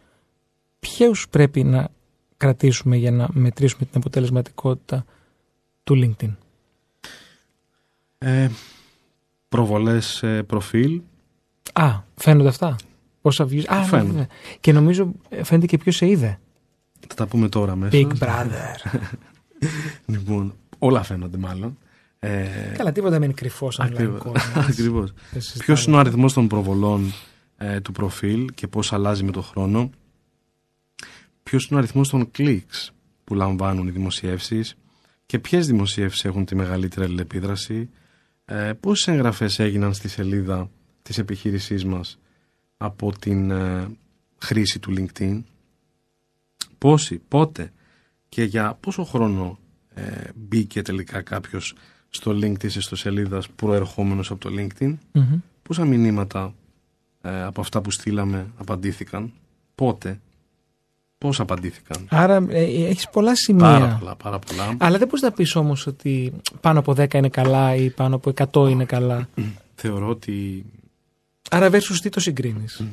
Ποιους πρέπει να κρατήσουμε για να μετρήσουμε την αποτελεσματικότητα του LinkedIn; Ε, προβολές ε, προφίλ. Α, φαίνονται αυτά; Πόσα views. Α, ναι, ναι. Και νομίζω ε, φαίνεται και ποιος σε είδε. Θα τα πούμε τώρα μέσα. Big Brother. *laughs* λοιπόν, όλα φαίνονται μάλλον. Ε... Καλά, τίποτα δεν είναι κρυφός Ακριβώς. *laughs* Ποιος είναι ο αριθμός των προβολών ε, του προφίλ και πώς αλλάζει με τον χρόνο. Ποιος είναι ο αριθμός των clicks που λαμβάνουν οι δημοσιεύσεις και ποιες δημοσιεύσεις έχουν τη μεγαλύτερη αλληλεπίδραση. Ε, Πόσες εγγραφές έγιναν στη σελίδα της επιχείρησής μας από την ε, χρήση του LinkedIn. Πόσοι, πότε και για πόσο χρόνο ε, μπήκε τελικά κάποιος στο link της ιστοσελίδας προερχόμενος από το LinkedIn; Πόσα μηνύματα ε, από αυτά που στείλαμε απαντήθηκαν; Πότε; Πώς απαντήθηκαν; Άρα ε, έχεις πολλά σημεία. Πάρα πολλά, πάρα πολλά. Αλλά δεν μπορείς να πεις όμως ότι πάνω από 10 είναι καλά ή πάνω από 100 είναι καλά. Θεωρώ ότι Άρα versus τι το συγκρίνεις;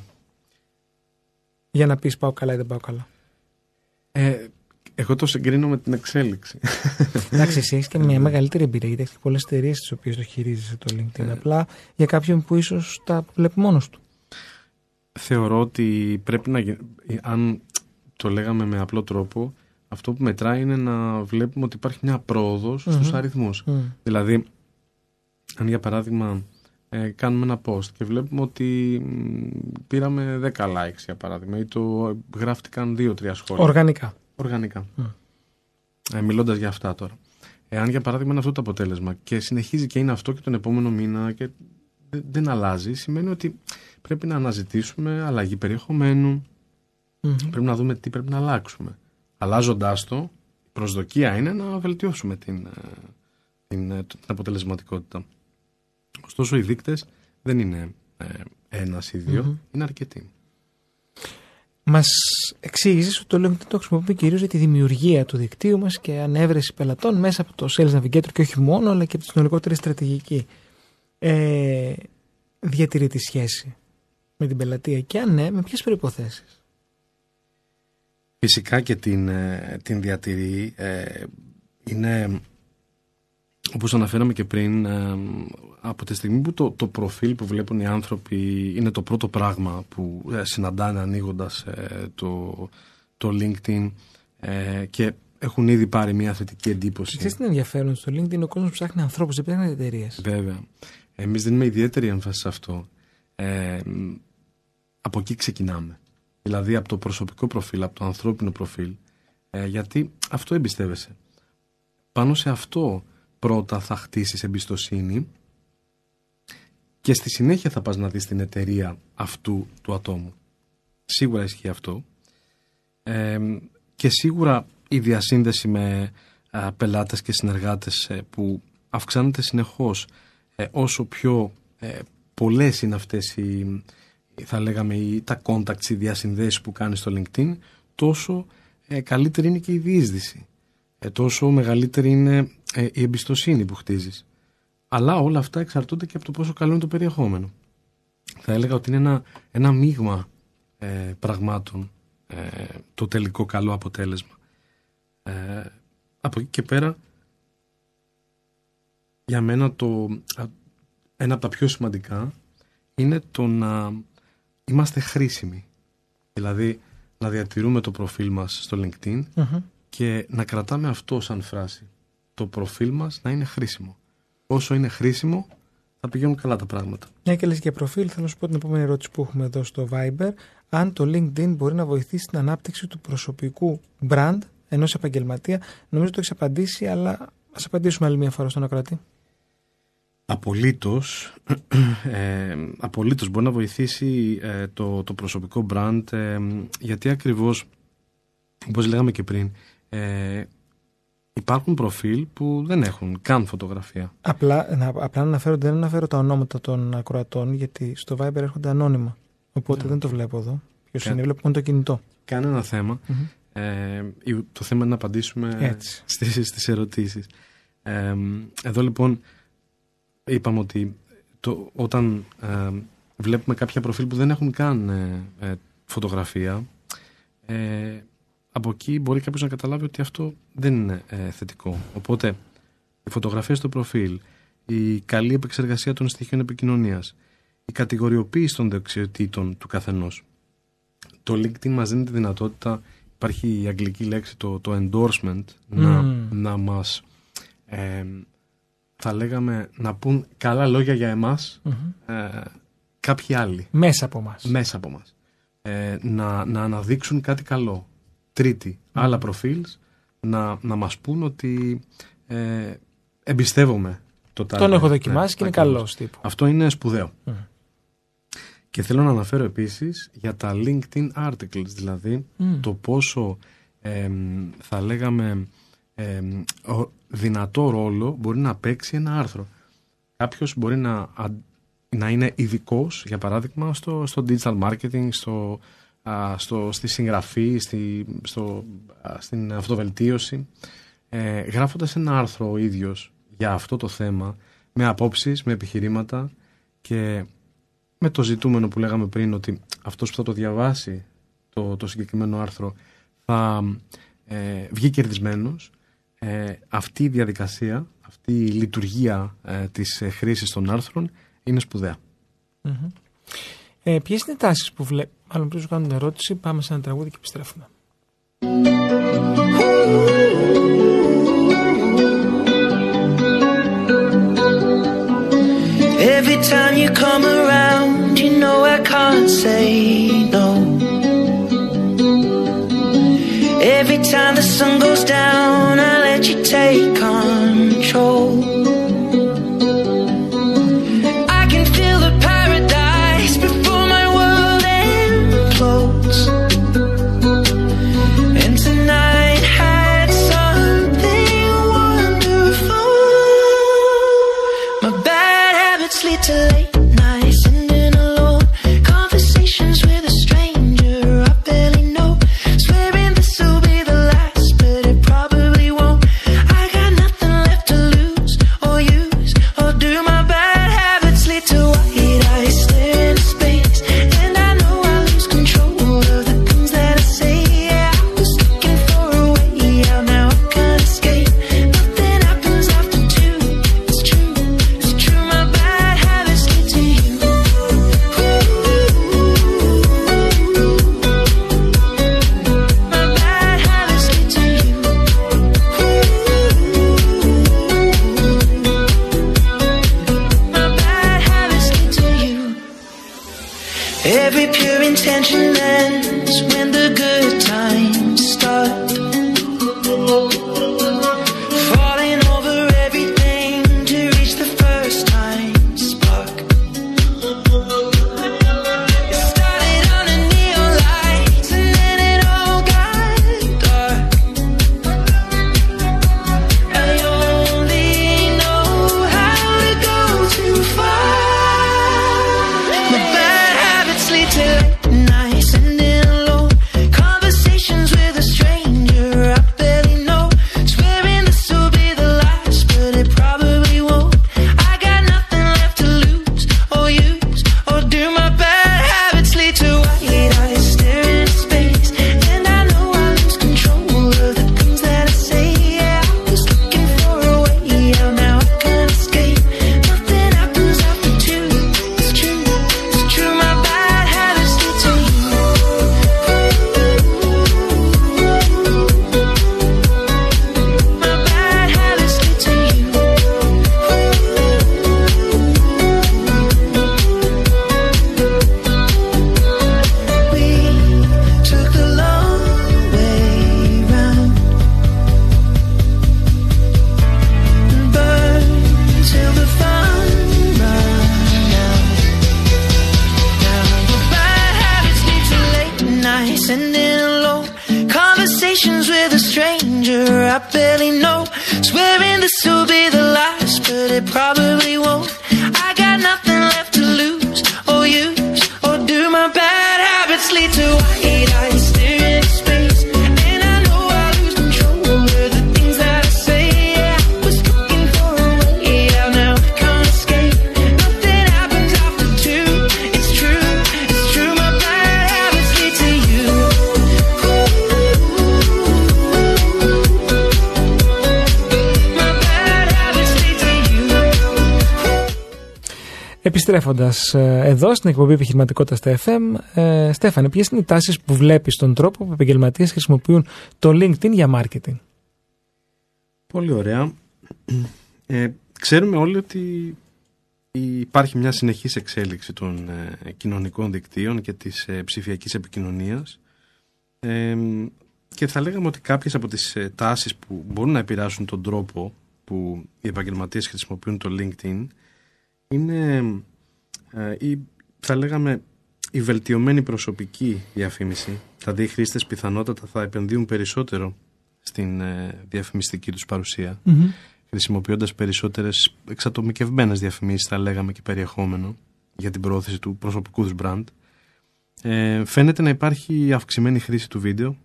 Για να πεις πάω καλά ή δεν πάω καλά. Ε, εγώ το συγκρίνω με την εξέλιξη. *laughs* Εντάξει, εσύ έχεις και μια μεγαλύτερη εμπειρία γιατί έχεις πολλές εταιρείες τι οποίες το χειρίζεσαι το LinkedIn. Ε. Απλά για κάποιον που ίσως τα βλέπει μόνος του. Θεωρώ ότι πρέπει να. Αν το λέγαμε με απλό τρόπο, Αυτό που μετράει είναι να βλέπουμε ότι υπάρχει μια πρόοδος Μμμ. στους αριθμούς. Μμ. Δηλαδή, αν για παράδειγμα ε, κάνουμε ένα post και βλέπουμε ότι μ, πήραμε 10 likes για παράδειγμα ή το ε, γράφτηκαν 2-3 σχόλια. Οργανικά. Οργανικά. Μμ. Ε, Μιλώντας για αυτά τώρα. Εάν για παράδειγμα είναι αυτό το αποτέλεσμα και συνεχίζει και είναι αυτό και τον επόμενο μήνα και δεν, δεν αλλάζει, σημαίνει ότι πρέπει να αναζητήσουμε αλλαγή περιεχομένου, Μμμ. πρέπει να δούμε τι πρέπει να αλλάξουμε. Αλλάζοντάς το, η προσδοκία είναι να βελτιώσουμε την, ε, την, ε, την αποτελεσματικότητα. Ωστόσο, οι δείκτες δεν είναι ε, ένας ή δύο, Μμμ. είναι αρκετοί. Μας εξήγησες ότι το LinkedIn το χρησιμοποιούμε κυρίως για τη δημιουργία του δικτύου μας και ανέβρεση πελατών μέσα από το Sales Navigator και όχι μόνο, αλλά και από τη συνολικότερη στρατηγική. Ε, διατηρεί τη σχέση με την πελατεία και αν ναι, με ποιες προποθέσει. Φυσικά και την, ε, την διατηρεί. ε, είναι, όπως αναφέραμε και πριν, ε, από τη στιγμή που το, το προφίλ που βλέπουν οι άνθρωποι είναι το πρώτο πράγμα που ε, συναντάνε ανοίγοντας ε, το, το LinkedIn ε, και έχουν ήδη πάρει μια θετική εντύπωση. Ξέρετε τι είναι ενδιαφέρον στο LinkedIn, ο κόσμος ψάχνει ανθρώπους, δεν ψάχνει εταιρείες. Βέβαια. Εμείς δίνουμε ιδιαίτερη έμφαση σε αυτό. Ε, μ, από εκεί ξεκινάμε. Δηλαδή από το προσωπικό προφίλ, από το ανθρώπινο προφίλ. Ε, γιατί αυτό εμπιστεύεσαι. Πάνω σε αυτό πρώτα θα χτίσεις εμπιστοσύνη και στη συνέχεια θα πας να δεις την εταιρεία αυτού του ατόμου. Σίγουρα ισχύει αυτό. Ε, και σίγουρα η διασύνδεση με α, πελάτες και συνεργάτες ε, που αυξάνεται συνεχώς ε, όσο πιο ε, πολλές είναι αυτές οι, θα λέγαμε, οι, τα contacts, οι διασυνδέσεις που κάνεις στο LinkedIn, τόσο ε, καλύτερη είναι και η διείσδυση. Ε, τόσο μεγαλύτερη είναι ε, η εμπιστοσύνη που χτίζεις. Αλλά όλα αυτά εξαρτώνται και από το πόσο καλό είναι το περιεχόμενο. Θα έλεγα ότι είναι ένα, ένα μείγμα ε, πραγμάτων ε, το τελικό καλό αποτέλεσμα. Ε, από εκεί και πέρα για μένα το, α, ένα από τα πιο σημαντικά είναι το να είμαστε χρήσιμοι. Δηλαδή να διατηρούμε το προφίλ μας στο LinkedIn και να κρατάμε αυτό σαν φράση. Το προφίλ μας να είναι χρήσιμο. Όσο είναι χρήσιμο θα πηγαίνουν καλά τα πράγματα. Μια και λες για προφίλ, θέλω να σου πω την επόμενη ερώτηση που έχουμε εδώ στο Viber. Αν το LinkedIn μπορεί να βοηθήσει την ανάπτυξη του προσωπικού brand ενός επαγγελματία. Νομίζω το έχεις απαντήσει, αλλά ας απαντήσουμε άλλη μια φορά στον ακροατή. Απολύτως, *clears throat* ε, απολύτως μπορεί να βοηθήσει ε, το, το προσωπικό brand ε, γιατί ακριβώς, όπως λέγαμε και πριν, ε, υπάρχουν προφίλ που δεν έχουν καν φωτογραφία. Απλά να, απλά να αναφέρω, δεν αναφέρω τα ονόματα των ακροατών, γιατί στο Viber έρχονται ανώνυμα. Οπότε Ναι. δεν το βλέπω εδώ. Ποιος Κα- είναι, βλέπω μόνο το κινητό. Κανένα θέμα. Μμμ. Ε, η- το θέμα είναι να απαντήσουμε Έτσι. στις, στις ερωτήσεις. Ε, εδώ λοιπόν είπαμε ότι το, όταν ε, βλέπουμε κάποια προφίλ που δεν έχουν καν ε, ε, φωτογραφία ε, από εκεί μπορεί κάποιος να καταλάβει ότι αυτό δεν είναι ε, θετικό. Οπότε η φωτογραφία στο προφίλ, η καλή επεξεργασία των στοιχείων επικοινωνίας, η κατηγοριοποίηση των δεξιοτήτων του καθενός. Το LinkedIn μας δίνει τη δυνατότητα, υπάρχει η αγγλική λέξη το, το endorsement, να, Μμμ. να μας ε, θα λέγαμε να πούν καλά λόγια για εμάς Μμμ. ε, κάποιοι άλλοι Μέσα από εμάς. μέσα από μας. Ε, να, να αναδείξουν κάτι καλό. Τρίτη, άλλα προφίλς να, να μας πούν ότι ε, εμπιστεύομαι το τάδε. Τον έχω Ναι, δοκιμάσει και είναι ακριβώς. καλός τύπου. Αυτό είναι σπουδαίο. Μμ. Και θέλω να αναφέρω επίσης για τα LinkedIn articles, δηλαδή Μμ. το πόσο εμ, θα λέγαμε εμ, ο- δυνατό ρόλο μπορεί να παίξει ένα άρθρο. Κάποιος μπορεί να, α- να είναι ειδικός, για παράδειγμα, στο, στο digital marketing, στο, α, στο, στη συγγραφή, στη, στο, α, στην αυτοβελτίωση, ε, γράφοντας ένα άρθρο ο ίδιος για αυτό το θέμα, με απόψεις, με επιχειρήματα και με το ζητούμενο που λέγαμε πριν ότι αυτός που θα το διαβάσει το, το συγκεκριμένο άρθρο θα ε, βγει κερδισμένος ε, αυτή η διαδικασία, αυτή η λειτουργία ε, της ε, χρήσης των άρθρων είναι σπουδαία. Μμμ. Ε, Ποιες είναι οι τάσεις που βλέπει; Μάλλον πριν σου κάνω ερώτηση, πάμε σε ένα τραγούδι και επιστρέφουμε. Ε, εδώ στην εκπομπή Επιχειρηματικότητας στα FM. Ε, Στέφανε, ποιες είναι οι τάσεις που βλέπεις τον τρόπο που επαγγελματίες χρησιμοποιούν το LinkedIn για marketing. Πολύ ωραία. Ε, ξέρουμε όλοι ότι υπάρχει μια συνεχής εξέλιξη των ε, κοινωνικών δικτύων και της ε, ψηφιακής επικοινωνίας και θα λέγαμε ότι κάποιες από τις τάσεις που μπορούν να επηρεάσουν τον τρόπο που οι επαγγελματίες χρησιμοποιούν το LinkedIn είναι ε, ή θα λέγαμε η βελτιωμένη προσωπική διαφήμιση. Δηλαδή οι χρήστες πιθανότατα θα επενδύουν περισσότερο στην ε, διαφημιστική τους παρουσία mm-hmm. χρησιμοποιώντας περισσότερες εξατομικευμένες διαφημίσεις θα λέγαμε και περιεχόμενο για την προώθηση του προσωπικού τους μπραντ. Ε, φαίνεται να υπάρχει αυξημένη χρήση του βίντεο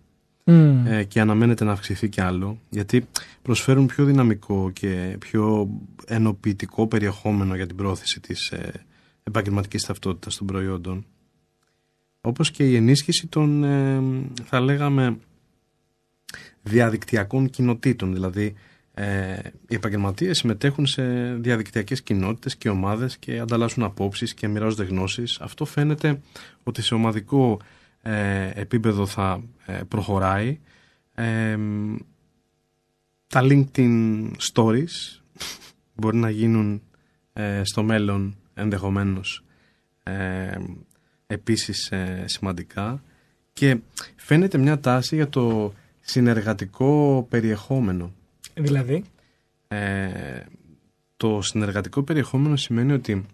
mm. ε, και αναμένεται να αυξηθεί κι άλλο γιατί προσφέρουν πιο δυναμικό και πιο ενοποιητικό περιεχόμενο για την πρόθεση της ε, Επαγγελματικής ταυτότητας των προϊόντων όπως και η ενίσχυση των ε, θα λέγαμε διαδικτυακών κοινοτήτων δηλαδή ε, οι επαγγελματίες συμμετέχουν σε διαδικτυακές κοινότητες και ομάδες και ανταλλάσσουν απόψεις και μοιράζονται γνώσεις. Αυτό φαίνεται ότι σε ομαδικό ε, επίπεδο θα προχωράει. τα LinkedIn Stories μπορεί να γίνουν στο μέλλον ενδεχομένως ε, επίσης ε, σημαντικά και φαίνεται μια τάση για το συνεργατικό περιεχόμενο. Δηλαδή; Ε, το συνεργατικό περιεχόμενο σημαίνει ότι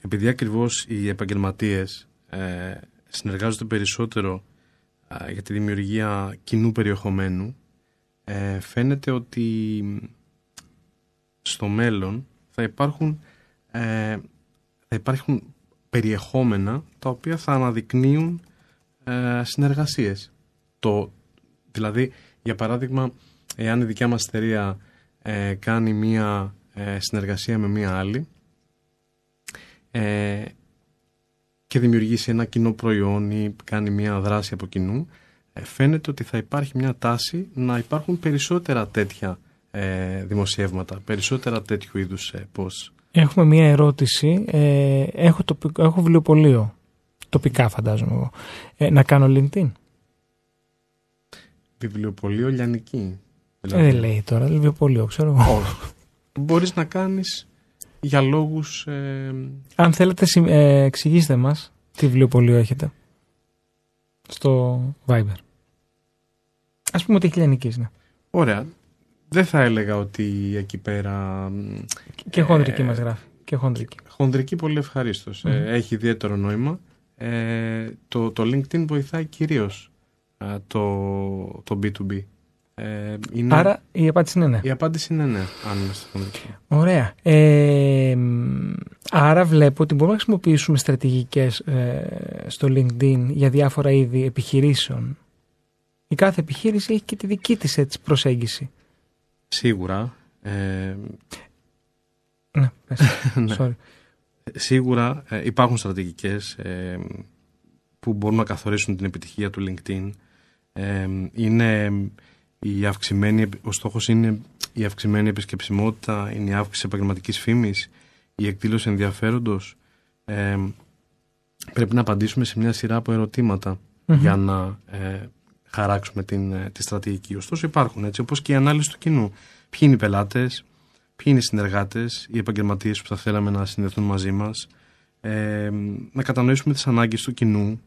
επειδή ακριβώς οι επαγγελματίες ε, συνεργάζονται περισσότερο ε, για τη δημιουργία κοινού περιεχομένου ε, φαίνεται ότι στο μέλλον θα υπάρχουν, ε, θα υπάρχουν περιεχόμενα τα οποία θα αναδεικνύουν ε, συνεργασίες. Το, δηλαδή, για παράδειγμα, εάν η δικιά μας εταιρεία ε, κάνει μία ε, συνεργασία με μία άλλη ε, και δημιουργήσει ένα κοινό προϊόν ή κάνει μία δράση από κοινού, ε, φαίνεται ότι θα υπάρχει μια τάση να υπάρχουν περισσότερα τέτοια ε, δημοσιεύματα, περισσότερα τέτοιου είδους ε, posts. Έχουμε μία ερώτηση. Ε, έχω, τοπικό, έχω βιβλιοπωλείο. Τοπικά φαντάζομαι εγώ. Ε, να κάνω LinkedIn. Βιβλιοπωλείο λιανική. Ε, δεν λέει τώρα. Βιβλιοπωλείο, ξέρω εγώ. Όχι. Μπορείς να κάνεις για λόγους... ε, Αν θέλετε, συμ- ε, εξηγήστε μας τι βιβλιοπωλείο έχετε. Στο Viber. Ας πούμε ότι έχει λιανικής, ναι. ωραία. Δεν θα έλεγα ότι εκεί πέρα... μ, Και χονδρική Ε, μας γράφει. Και χονδρική. Χονδρική πολύ ευχαρίστως. Ε, Μμμ. έχει ιδιαίτερο νόημα. Ε, το, το LinkedIn βοηθάει κυρίως ε, το, το B2B. Ε, είναι, Άρα η απάντηση είναι ναι. Η απάντηση είναι ναι, αν είναι στη χονδρική. Ωραία. Ε, μ, άρα βλέπω ότι μπορούμε να χρησιμοποιήσουμε στρατηγικές ε, στο LinkedIn για διάφορα είδη επιχειρήσεων. Η κάθε επιχείρηση έχει και τη δική της έτσι, προσέγγιση. Σίγουρα. Ε, Ναι, πες. *laughs* ναι. Sorry. Σίγουρα ε, υπάρχουν στρατηγικές ε, που μπορούν να καθορίσουν την επιτυχία του LinkedIn. Ε, είναι η αυξημένη, ο στόχος είναι η αυξημένη επισκεψιμότητα, είναι η αύξηση επαγγελματικής φήμης, η εκδήλωση ενδιαφέροντος. Ε, πρέπει να απαντήσουμε σε μια σειρά από ερωτήματα Μμμ. για να ε, χαράξουμε την, ε, τη στρατηγική. Ωστόσο υπάρχουν έτσι, όπως και η ανάλυση του κοινού. Ποιοι είναι οι πελάτες, ποιοι είναι οι συνεργάτες, οι επαγγελματίες που θα θέλαμε να συνδεθούν μαζί μας, ε, να κατανοήσουμε τις ανάγκες του κοινού,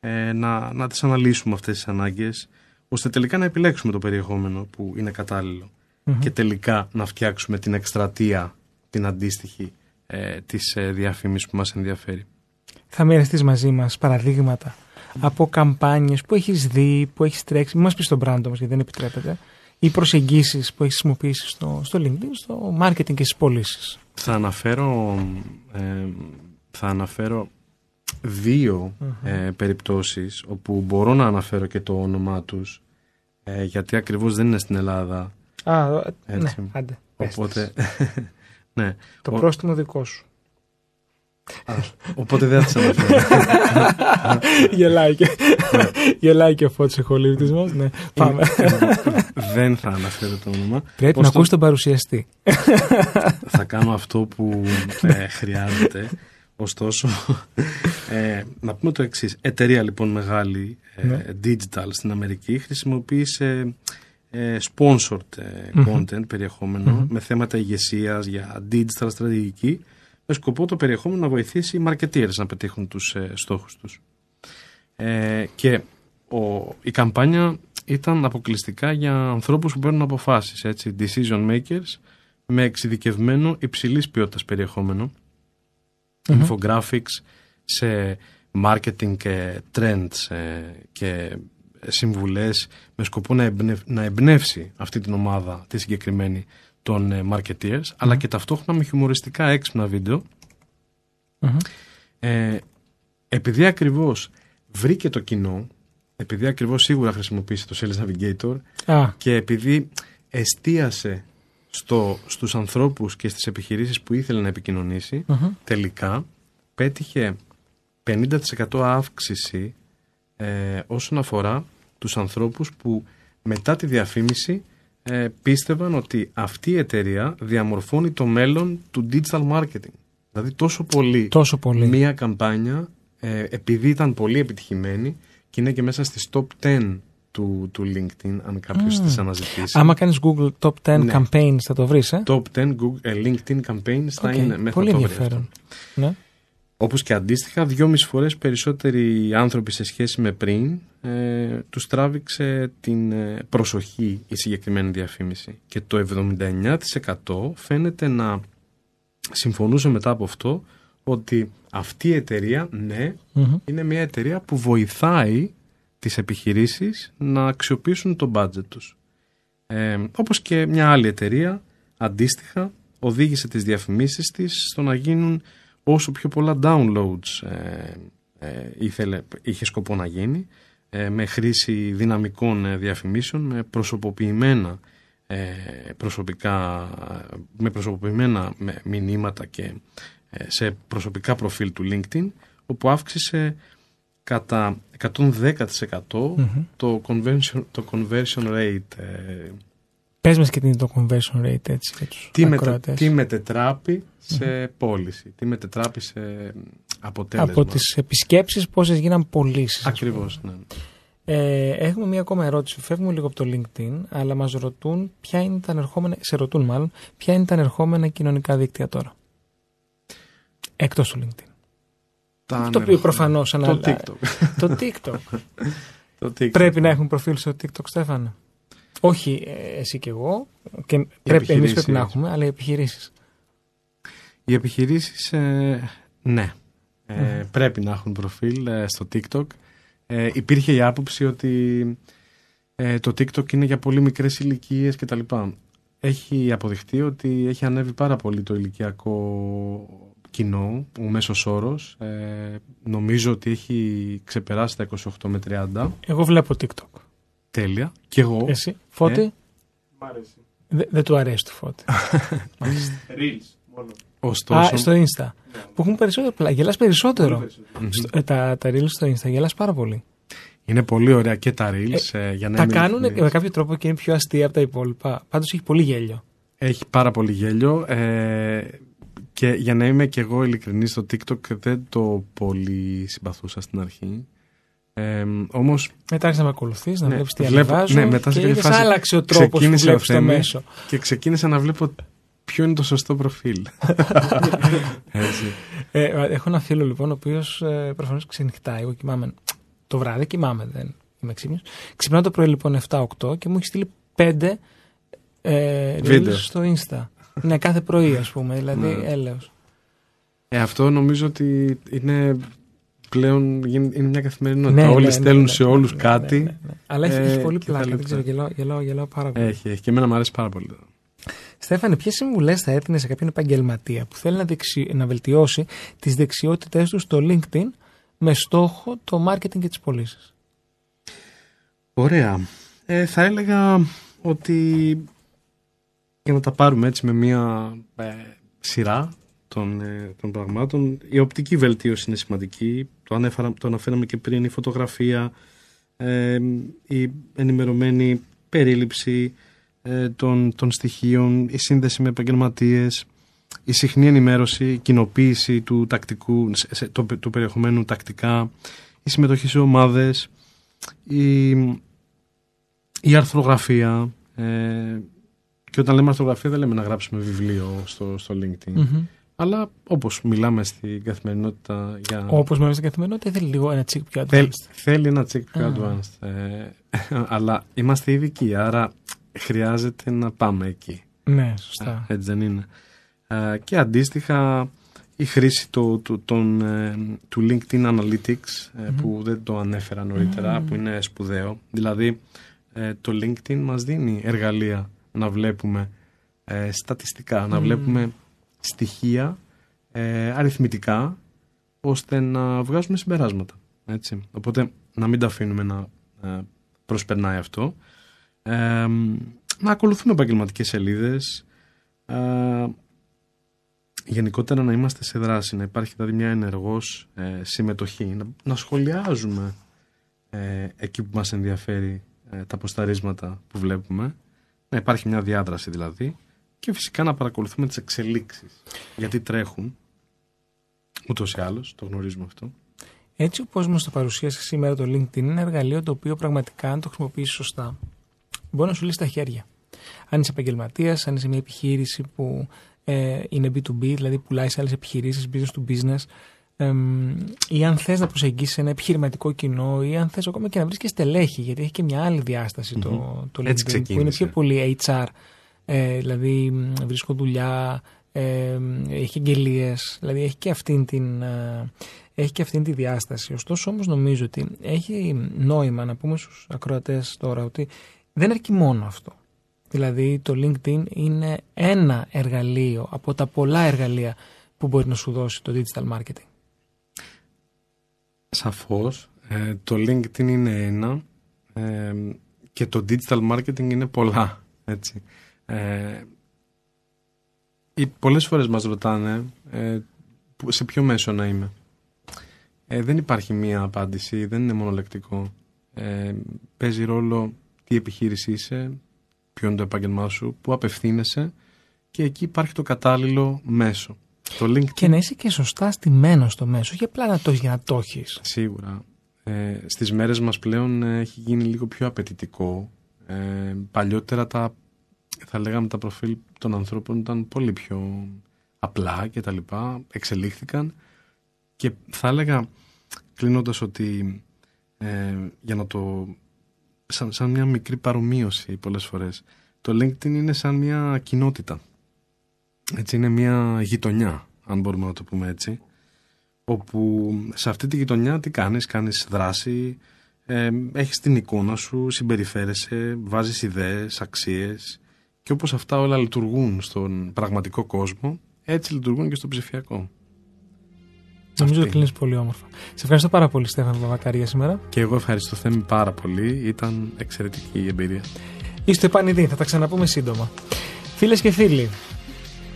ε, να, να τις αναλύσουμε αυτές τις ανάγκες, ώστε τελικά να επιλέξουμε το περιεχόμενο που είναι κατάλληλο Μμμ. και τελικά να φτιάξουμε την εκστρατεία, την αντίστοιχη ε, της ε, διαφήμισης που μας ενδιαφέρει. Θα μοιραστείς μαζί μας παραδείγματα από καμπάνιες που έχεις δει, που έχεις τρέξει. Μην μας πεις τον brand όμως γιατί δεν επιτρέπεται. Ή προσεγγίσεις που έχεις χρησιμοποιήσει στο, στο LinkedIn, στο marketing και στις πωλήσεις. Θα αναφέρω, ε, θα αναφέρω δύο ε, περιπτώσεις όπου μπορώ να αναφέρω και το όνομά τους ε, γιατί ακριβώς δεν είναι στην Ελλάδα Α, ε, ναι, Έτσι. άντε. πες οπότε, τις. *laughs* ναι, Το ο- πρόστιμο δικό σου. Α, οπότε δεν θα τις αναφέρω Γελάει και, γελάει και ο Φώτης εχολήπτης μας. Ναι, πάμε. δεν θα αναφέρω το όνομα Πρέπει να Ωστόσο- ακούσει τον παρουσιαστή. θα κάνω αυτό που ε, χρειάζεται. Ωστόσο, ε, να πούμε το εξής. Εταιρεία λοιπόν μεγάλη, ε, Ναι. digital στην Αμερική, χρησιμοποίησε ε, sponsored ε, Μμμ. content, περιεχόμενο, με θέματα ηγεσίας για digital στρατηγική, με σκοπό το περιεχόμενο να βοηθήσει οι marketeers να πετύχουν τους ε, στόχους τους. Ε, και ο, η καμπάνια ήταν αποκλειστικά για ανθρώπους που παίρνουν αποφάσεις, έτσι, decision makers, με εξειδικευμένο υψηλής ποιότητας περιεχόμενο, Μμμ. infographics σε marketing και trends ε, και συμβουλές με σκοπό να, εμπνευ- να εμπνεύσει αυτή την ομάδα τη συγκεκριμένη των ε, marketeers αλλά και ταυτόχρονα με χιουμοριστικά έξυπνα βίντεο Μμμ. ε, επειδή ακριβώς βρήκε το κοινό επειδή ακριβώς σίγουρα χρησιμοποίησε το Sales Navigator Α, και επειδή εστίασε στο, στους ανθρώπους και στις επιχειρήσεις που ήθελε να επικοινωνήσει μμμ. τελικά πέτυχε 50% αύξηση ε, όσον αφορά τους ανθρώπους που μετά τη διαφήμιση ε, πίστευαν ότι αυτή η εταιρεία διαμορφώνει το μέλλον του digital marketing. Δηλαδή τόσο πολύ τόσο πολύ. μία καμπάνια ε, επειδή ήταν πολύ επιτυχημένη και είναι και μέσα στις top 10 του, του LinkedIn, αν κάποιος Mm. τις αναζητήσει. Άμα κάνεις Google Top 10 Ναι. campaigns θα το βρεις, ε; Top 10 Google, ε, LinkedIn campaigns θα Οκ, είναι μέσα Πολύ το βρει ενδιαφέρον. αυτό. Ναι. Όπως και αντίστοιχα, δυόμιση φορές περισσότεροι άνθρωποι σε σχέση με πριν ε, τους τράβηξε την ε, προσοχή η συγκεκριμένη διαφήμιση. Και το 79% φαίνεται να συμφωνούσε μετά από αυτό ότι αυτή η εταιρεία, ναι, Μμμ. είναι μια εταιρεία που βοηθάει τις επιχειρήσεις να αξιοποιήσουν το budget τους. Ε, όπως και μια άλλη εταιρεία, αντίστοιχα, οδήγησε τις διαφημίσεις της στο να γίνουν όσο πιο πολλά downloads ε, ε, ήθελε, είχε σκοπό να γίνει, ε, με χρήση δυναμικών ε, διαφημίσεων, με προσωποποιημένα ε, προσωπικά, με προσωποποιημένα με- μηνύματα και ε, σε προσωπικά προφίλ του LinkedIn, όπου αύξησε κατά 110% Μμμ. το, conversion, το conversion rate. Ε, Πες μας και τι είναι το conversion rate έτσι για τους τι, μετε, ακροατές. τι μετετράπει σε πώληση, τι μετετράπει σε αποτέλεσμα. Από τις επισκέψεις πόσες γίναν πωλήσεις. Ακριβώς, ναι. Ε, έχουμε μία ακόμα ερώτηση. Φεύγουμε λίγο από το LinkedIn, αλλά μας ρωτούν ποια είναι τα ανερχόμενα, σε ρωτούν μάλλον, ποια είναι τα ανερχόμενα κοινωνικά δίκτυα τώρα. Εκτός του LinkedIn. Τα το οποίο ανερχόμενα. προφανώς Το ανα... TikTok. το TikTok. *laughs* το TikTok. Πρέπει να έχουν προφίλ στο TikTok, Στέφανε; Όχι ε, εσύ και εγώ, και πρέπει, εμείς επιχειρήσεις, πρέπει να έτσι. έχουμε, αλλά οι επιχειρήσεις. Οι επιχειρήσεις, ε, ναι, ε, πρέπει να έχουν προφίλ ε, στο TikTok. Ε, υπήρχε η άποψη ότι ε, το TikTok είναι για πολύ μικρές ηλικίες κτλ. Έχει αποδειχτεί ότι έχει ανέβει πάρα πολύ το ηλικιακό κοινό, ο μέσος όρος. Ε, νομίζω ότι έχει ξεπεράσει τα 28 με 30. Εγώ βλέπω TikTok. Τέλεια. Και εγώ. Εσύ, Φώτη, Ε. Μ' αρέσει. Δε- δεν του αρέσει του Φώτη. *laughs* Reels μόνο. Ωστόσο, Α, στο Insta. Που έχουν περισσότερο πλά. Γελάς περισσότερο. Πολύ περισσότερο. Μμμ. Στο- ε, τα, τα reels στο Insta γελάς πάρα πολύ. είναι πολύ ωραία και τα reels. ε, για να τα είμαι κάνουν ειλικρινής. με κάποιο τρόπο και είναι πιο αστεία από τα υπόλοιπα. Πάντως έχει πολύ γέλιο. Έχει πάρα πολύ γέλιο ε, και για να είμαι και εγώ ειλικρινής στο TikTok δεν το πολύ συμπαθούσα στην αρχή. Ε, όμως Μετά άρχισε να με ακολουθείς, να Ναι, βλέπεις τι βλέπω- ανεβάζω. ναι, μετά σε και κάποια είδες, φάση άλλαξε ο τρόπος που ξεκίνησε ο βλέπει το Θέμης. μέσο. και ξεκίνησα να βλέπω ποιο είναι το σωστό προφίλ. *laughs* Έτσι. Ε, έχω ένα φίλο λοιπόν, ο οποίος ε, προφανώς ξενυχτάει. Εγώ κοιμάμαι το βράδυ, κοιμάμαι, δεν είμαι ξύπνιος. Ξυπνάω το πρωί λοιπόν 7-8 και μου έχει στείλει 5 ε, reels Βίντεο. στο Insta. ναι, κάθε πρωί ας πούμε, δηλαδή Ναι. έλεος. Ε, αυτό νομίζω ότι είναι πλέον γίν- είναι μια καθημερινότητα. Ναι, Όλοι ναι, στέλνουν ναι, σε ναι, όλους ναι, κάτι. ναι, ναι, ναι. Αλλά έχει, ε, έχει πολύ και τα πλάκα. Δεν λεπτά. ξέρω, γελάω, γελάω, γελάω πάρα πολύ. Έχει, έχει. Και εμένα μου αρέσει πάρα πολύ. Στέφανε, ποιες συμβουλές θα έδινε σε κάποιον επαγγελματία που θέλει να, δεξι... να βελτιώσει τις δεξιότητές του στο LinkedIn με στόχο το marketing και τις πωλήσεις; Ωραία. Ε, θα έλεγα ότι για να τα πάρουμε έτσι με μια ε, σειρά των, ε, των πραγμάτων, η οπτική βελτίωση είναι σημαντική. Το, ανέφερα, το αναφέραμε και πριν, η φωτογραφία, ε, η ενημερωμένη περίληψη ε, των, των στοιχείων, η σύνδεση με επαγγελματίες, η συχνή ενημέρωση, η κοινοποίηση του, τακτικού, σε- σε- του, του περιεχομένου τακτικά, η συμμετοχή σε ομάδες, η, η αρθρογραφία. Ε, και όταν λέμε αρθρογραφία δεν λέμε να γράψουμε βιβλίο στο, στο LinkedIn. Αλλά όπως μιλάμε στην καθημερινότητα για... Όπως με στην καθημερινότητα, θέλει λίγο ένα τσικ πιο Θέλ- advanced. θέλει ένα check πιο Α. advanced. Ε, *laughs* αλλά είμαστε ειδικοί, άρα χρειάζεται να πάμε εκεί. Ναι, σωστά. Έτσι δεν είναι. Ε, και αντίστοιχα η χρήση του, του, των, ε, του LinkedIn Analytics ε, που δεν το ανέφερα νωρίτερα, που είναι σπουδαίο. Δηλαδή ε, το LinkedIn μας δίνει εργαλεία να βλέπουμε ε, στατιστικά, να βλέπουμε στοιχεία ε, αριθμητικά ώστε να βγάζουμε συμπεράσματα. Έτσι. Οπότε να μην τα αφήνουμε να ε, προσπερνάει αυτό. Ε, να ακολουθούμε επαγγελματικές σελίδες. Ε, γενικότερα να είμαστε σε δράση, να υπάρχει δηλαδή μια ενεργός ε, συμμετοχή, να, να σχολιάζουμε ε, εκεί που μας ενδιαφέρει ε, τα ποσταρίσματα που βλέπουμε, να υπάρχει μια διάδραση δηλαδή και φυσικά να παρακολουθούμε τις εξελίξεις γιατί τρέχουν ούτως ή άλλως, το γνωρίζουμε αυτό. Έτσι όπως μας το παρουσίασε σήμερα το LinkedIn είναι ένα εργαλείο το οποίο πραγματικά αν το χρησιμοποιήσεις σωστά μπορεί να σου λύσει τα χέρια. Αν είσαι επαγγελματίας, αν είσαι μια επιχείρηση που ε, είναι B2B, δηλαδή πουλάει σε άλλες επιχειρήσεις, business to business, εμ, ή αν θες να προσεγγίσεις ένα επιχειρηματικό κοινό, ή αν θες ακόμα και να βρει και στελέχη, γιατί έχει και μια άλλη διάσταση το, το Έτσι LinkedIn, που είναι ξεκίνησε. πιο πολύ HR, ε, δηλαδή μ, βρίσκω δουλειά, ε, έχει εγγελίε, δηλαδή έχει και αυτήν την. ε, έχει και αυτήν τη διάσταση. Ωστόσο όμως νομίζω ότι έχει νόημα να πούμε στους ακροατές τώρα ότι δεν αρκεί μόνο αυτό. Δηλαδή το LinkedIn είναι ένα εργαλείο από τα πολλά εργαλεία που μπορεί να σου δώσει το digital marketing. Σαφώς. Ε, το LinkedIn είναι ένα ε, και το digital marketing είναι πολλά. Έτσι. Ε, οι, πολλές φορές μας ρωτάνε ε, που- σε ποιο μέσο να είμαι. Ε, δεν υπάρχει μία απάντηση, δεν είναι μονολεκτικό. Ε, παίζει ρόλο τι επιχείρηση είσαι, ποιο είναι το επάγγελμά σου, πού απευθύνεσαι και εκεί υπάρχει το κατάλληλο μέσο. Το LinkedIn Και να είσαι και σωστά στημένο στο μέσο, όχι απλά να το έχεις για να το έχεις. Σίγουρα. Ε, στις μέρες μας πλέον ε, έχει γίνει λίγο πιο απαιτητικό. Ε, παλιότερα τα, θα λέγαμε τα προφίλ των ανθρώπων ήταν πολύ πιο απλά και τα λοιπά. Εξελίχθηκαν και θα έλεγα κλείνοντας ότι ε, για να το... Σαν, σαν μια μικρή παρομοίωση πολλές φορές. Το LinkedIn είναι σαν μια κοινότητα. Έτσι είναι μια γειτονιά, αν μπορούμε να το πούμε έτσι όπου σε αυτή τη γειτονιά τι κάνεις, κάνεις δράση, ε, έχεις την εικόνα σου, συμπεριφέρεσαι, βάζεις ιδέες, αξίες και όπως αυτά όλα λειτουργούν στον πραγματικό κόσμο, έτσι λειτουργούν και στο ψηφιακό. Νομίζω Αυτή. ότι κλείνει πολύ όμορφα. Σε ευχαριστώ πάρα πολύ, Στέφανο Παπακαρία, σήμερα. Και εγώ ευχαριστώ Θέμη πάρα πολύ, ήταν εξαιρετική η εμπειρία. Είστε επανειδή, θα τα ξαναπούμε σύντομα. Φίλες και φίλοι,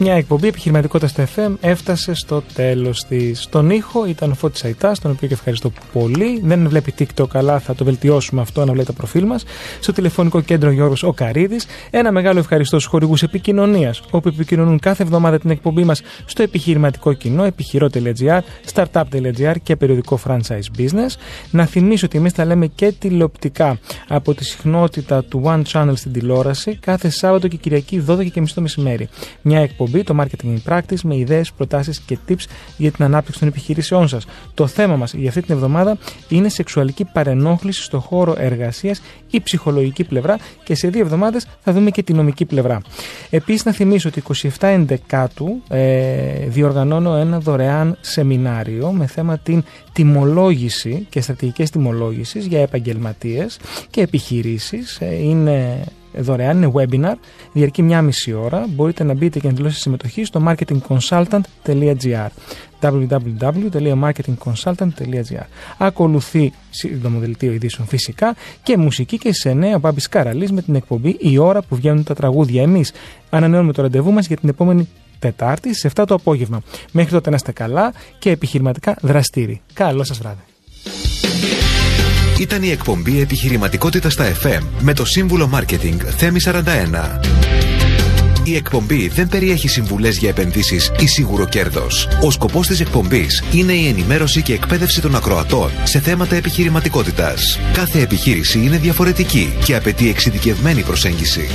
μια εκπομπή επιχειρηματικότητας στο FM έφτασε στο τέλος της. Στον ήχο ήταν ο Φώτης Αϊτάς, τον οποίο και ευχαριστώ πολύ. Δεν βλέπει TikTok, αλλά θα το βελτιώσουμε αυτό να βλέπει το προφίλ μας. Στο τηλεφωνικό κέντρο Γιώργος Οκαρίδης. Ένα μεγάλο ευχαριστώ στους χορηγούς επικοινωνίας, όπου επικοινωνούν κάθε εβδομάδα την εκπομπή μας στο επιχειρηματικό κοινό, επιχειρό.gr, startup.gr και περιοδικό franchise business. Να θυμίσω ότι εμείς τα λέμε και τηλεοπτικά από τη συχνότητα του One Channel στην τηλεόραση κάθε Σάββατο και Κυριακή 12 και μισή το μεσημέρι. Μια εκπομπή, το Marketing in Practice, με ιδέες, προτάσεις και tips για την ανάπτυξη των επιχειρήσεών σας. Το θέμα μας για αυτή την εβδομάδα είναι σεξουαλική παρενόχληση στο χώρο εργασίας ή ψυχολογική πλευρά και σε δύο εβδομάδες θα δούμε και τη νομική πλευρά. Επίσης, να θυμίσω ότι 27 Ενδεκάτου ε, διοργανώνω ένα δωρεάν σεμινάριο με θέμα την τιμολόγηση και στρατηγικές τιμολόγησης για επαγγελματίες και επιχειρήσεις. Ε, είναι δωρεάν, είναι webinar, διαρκεί μια μισή ώρα. Μπορείτε να μπείτε και να δηλώσετε συμμετοχή στο marketingconsultant.gr www.marketingconsultant.gr Ακολουθεί σύντομο δελτίο ειδήσεων φυσικά και μουσική και σε νέα Μπάμπης Καραλής με την εκπομπή «Η ώρα που βγαίνουν τα τραγούδια». Εμείς ανανεώνουμε το ραντεβού μας για την επόμενη Τετάρτη σε 7 το απόγευμα. Μέχρι τότε να είστε καλά και επιχειρηματικά δραστήριοι. Καλό σας βράδυ. Ήταν η εκπομπή Επιχειρηματικότητα στα FM με το σύμβουλο Marketing Θέμη 41. Η εκπομπή δεν περιέχει συμβουλές για επενδύσεις ή σίγουρο κέρδος. Ο σκοπός της εκπομπής είναι η ενημέρωση και εκπαίδευση των ακροατών σε θέματα επιχειρηματικότητας. Κάθε επιχείρηση είναι διαφορετική και απαιτεί εξειδικευμένη προσέγγιση.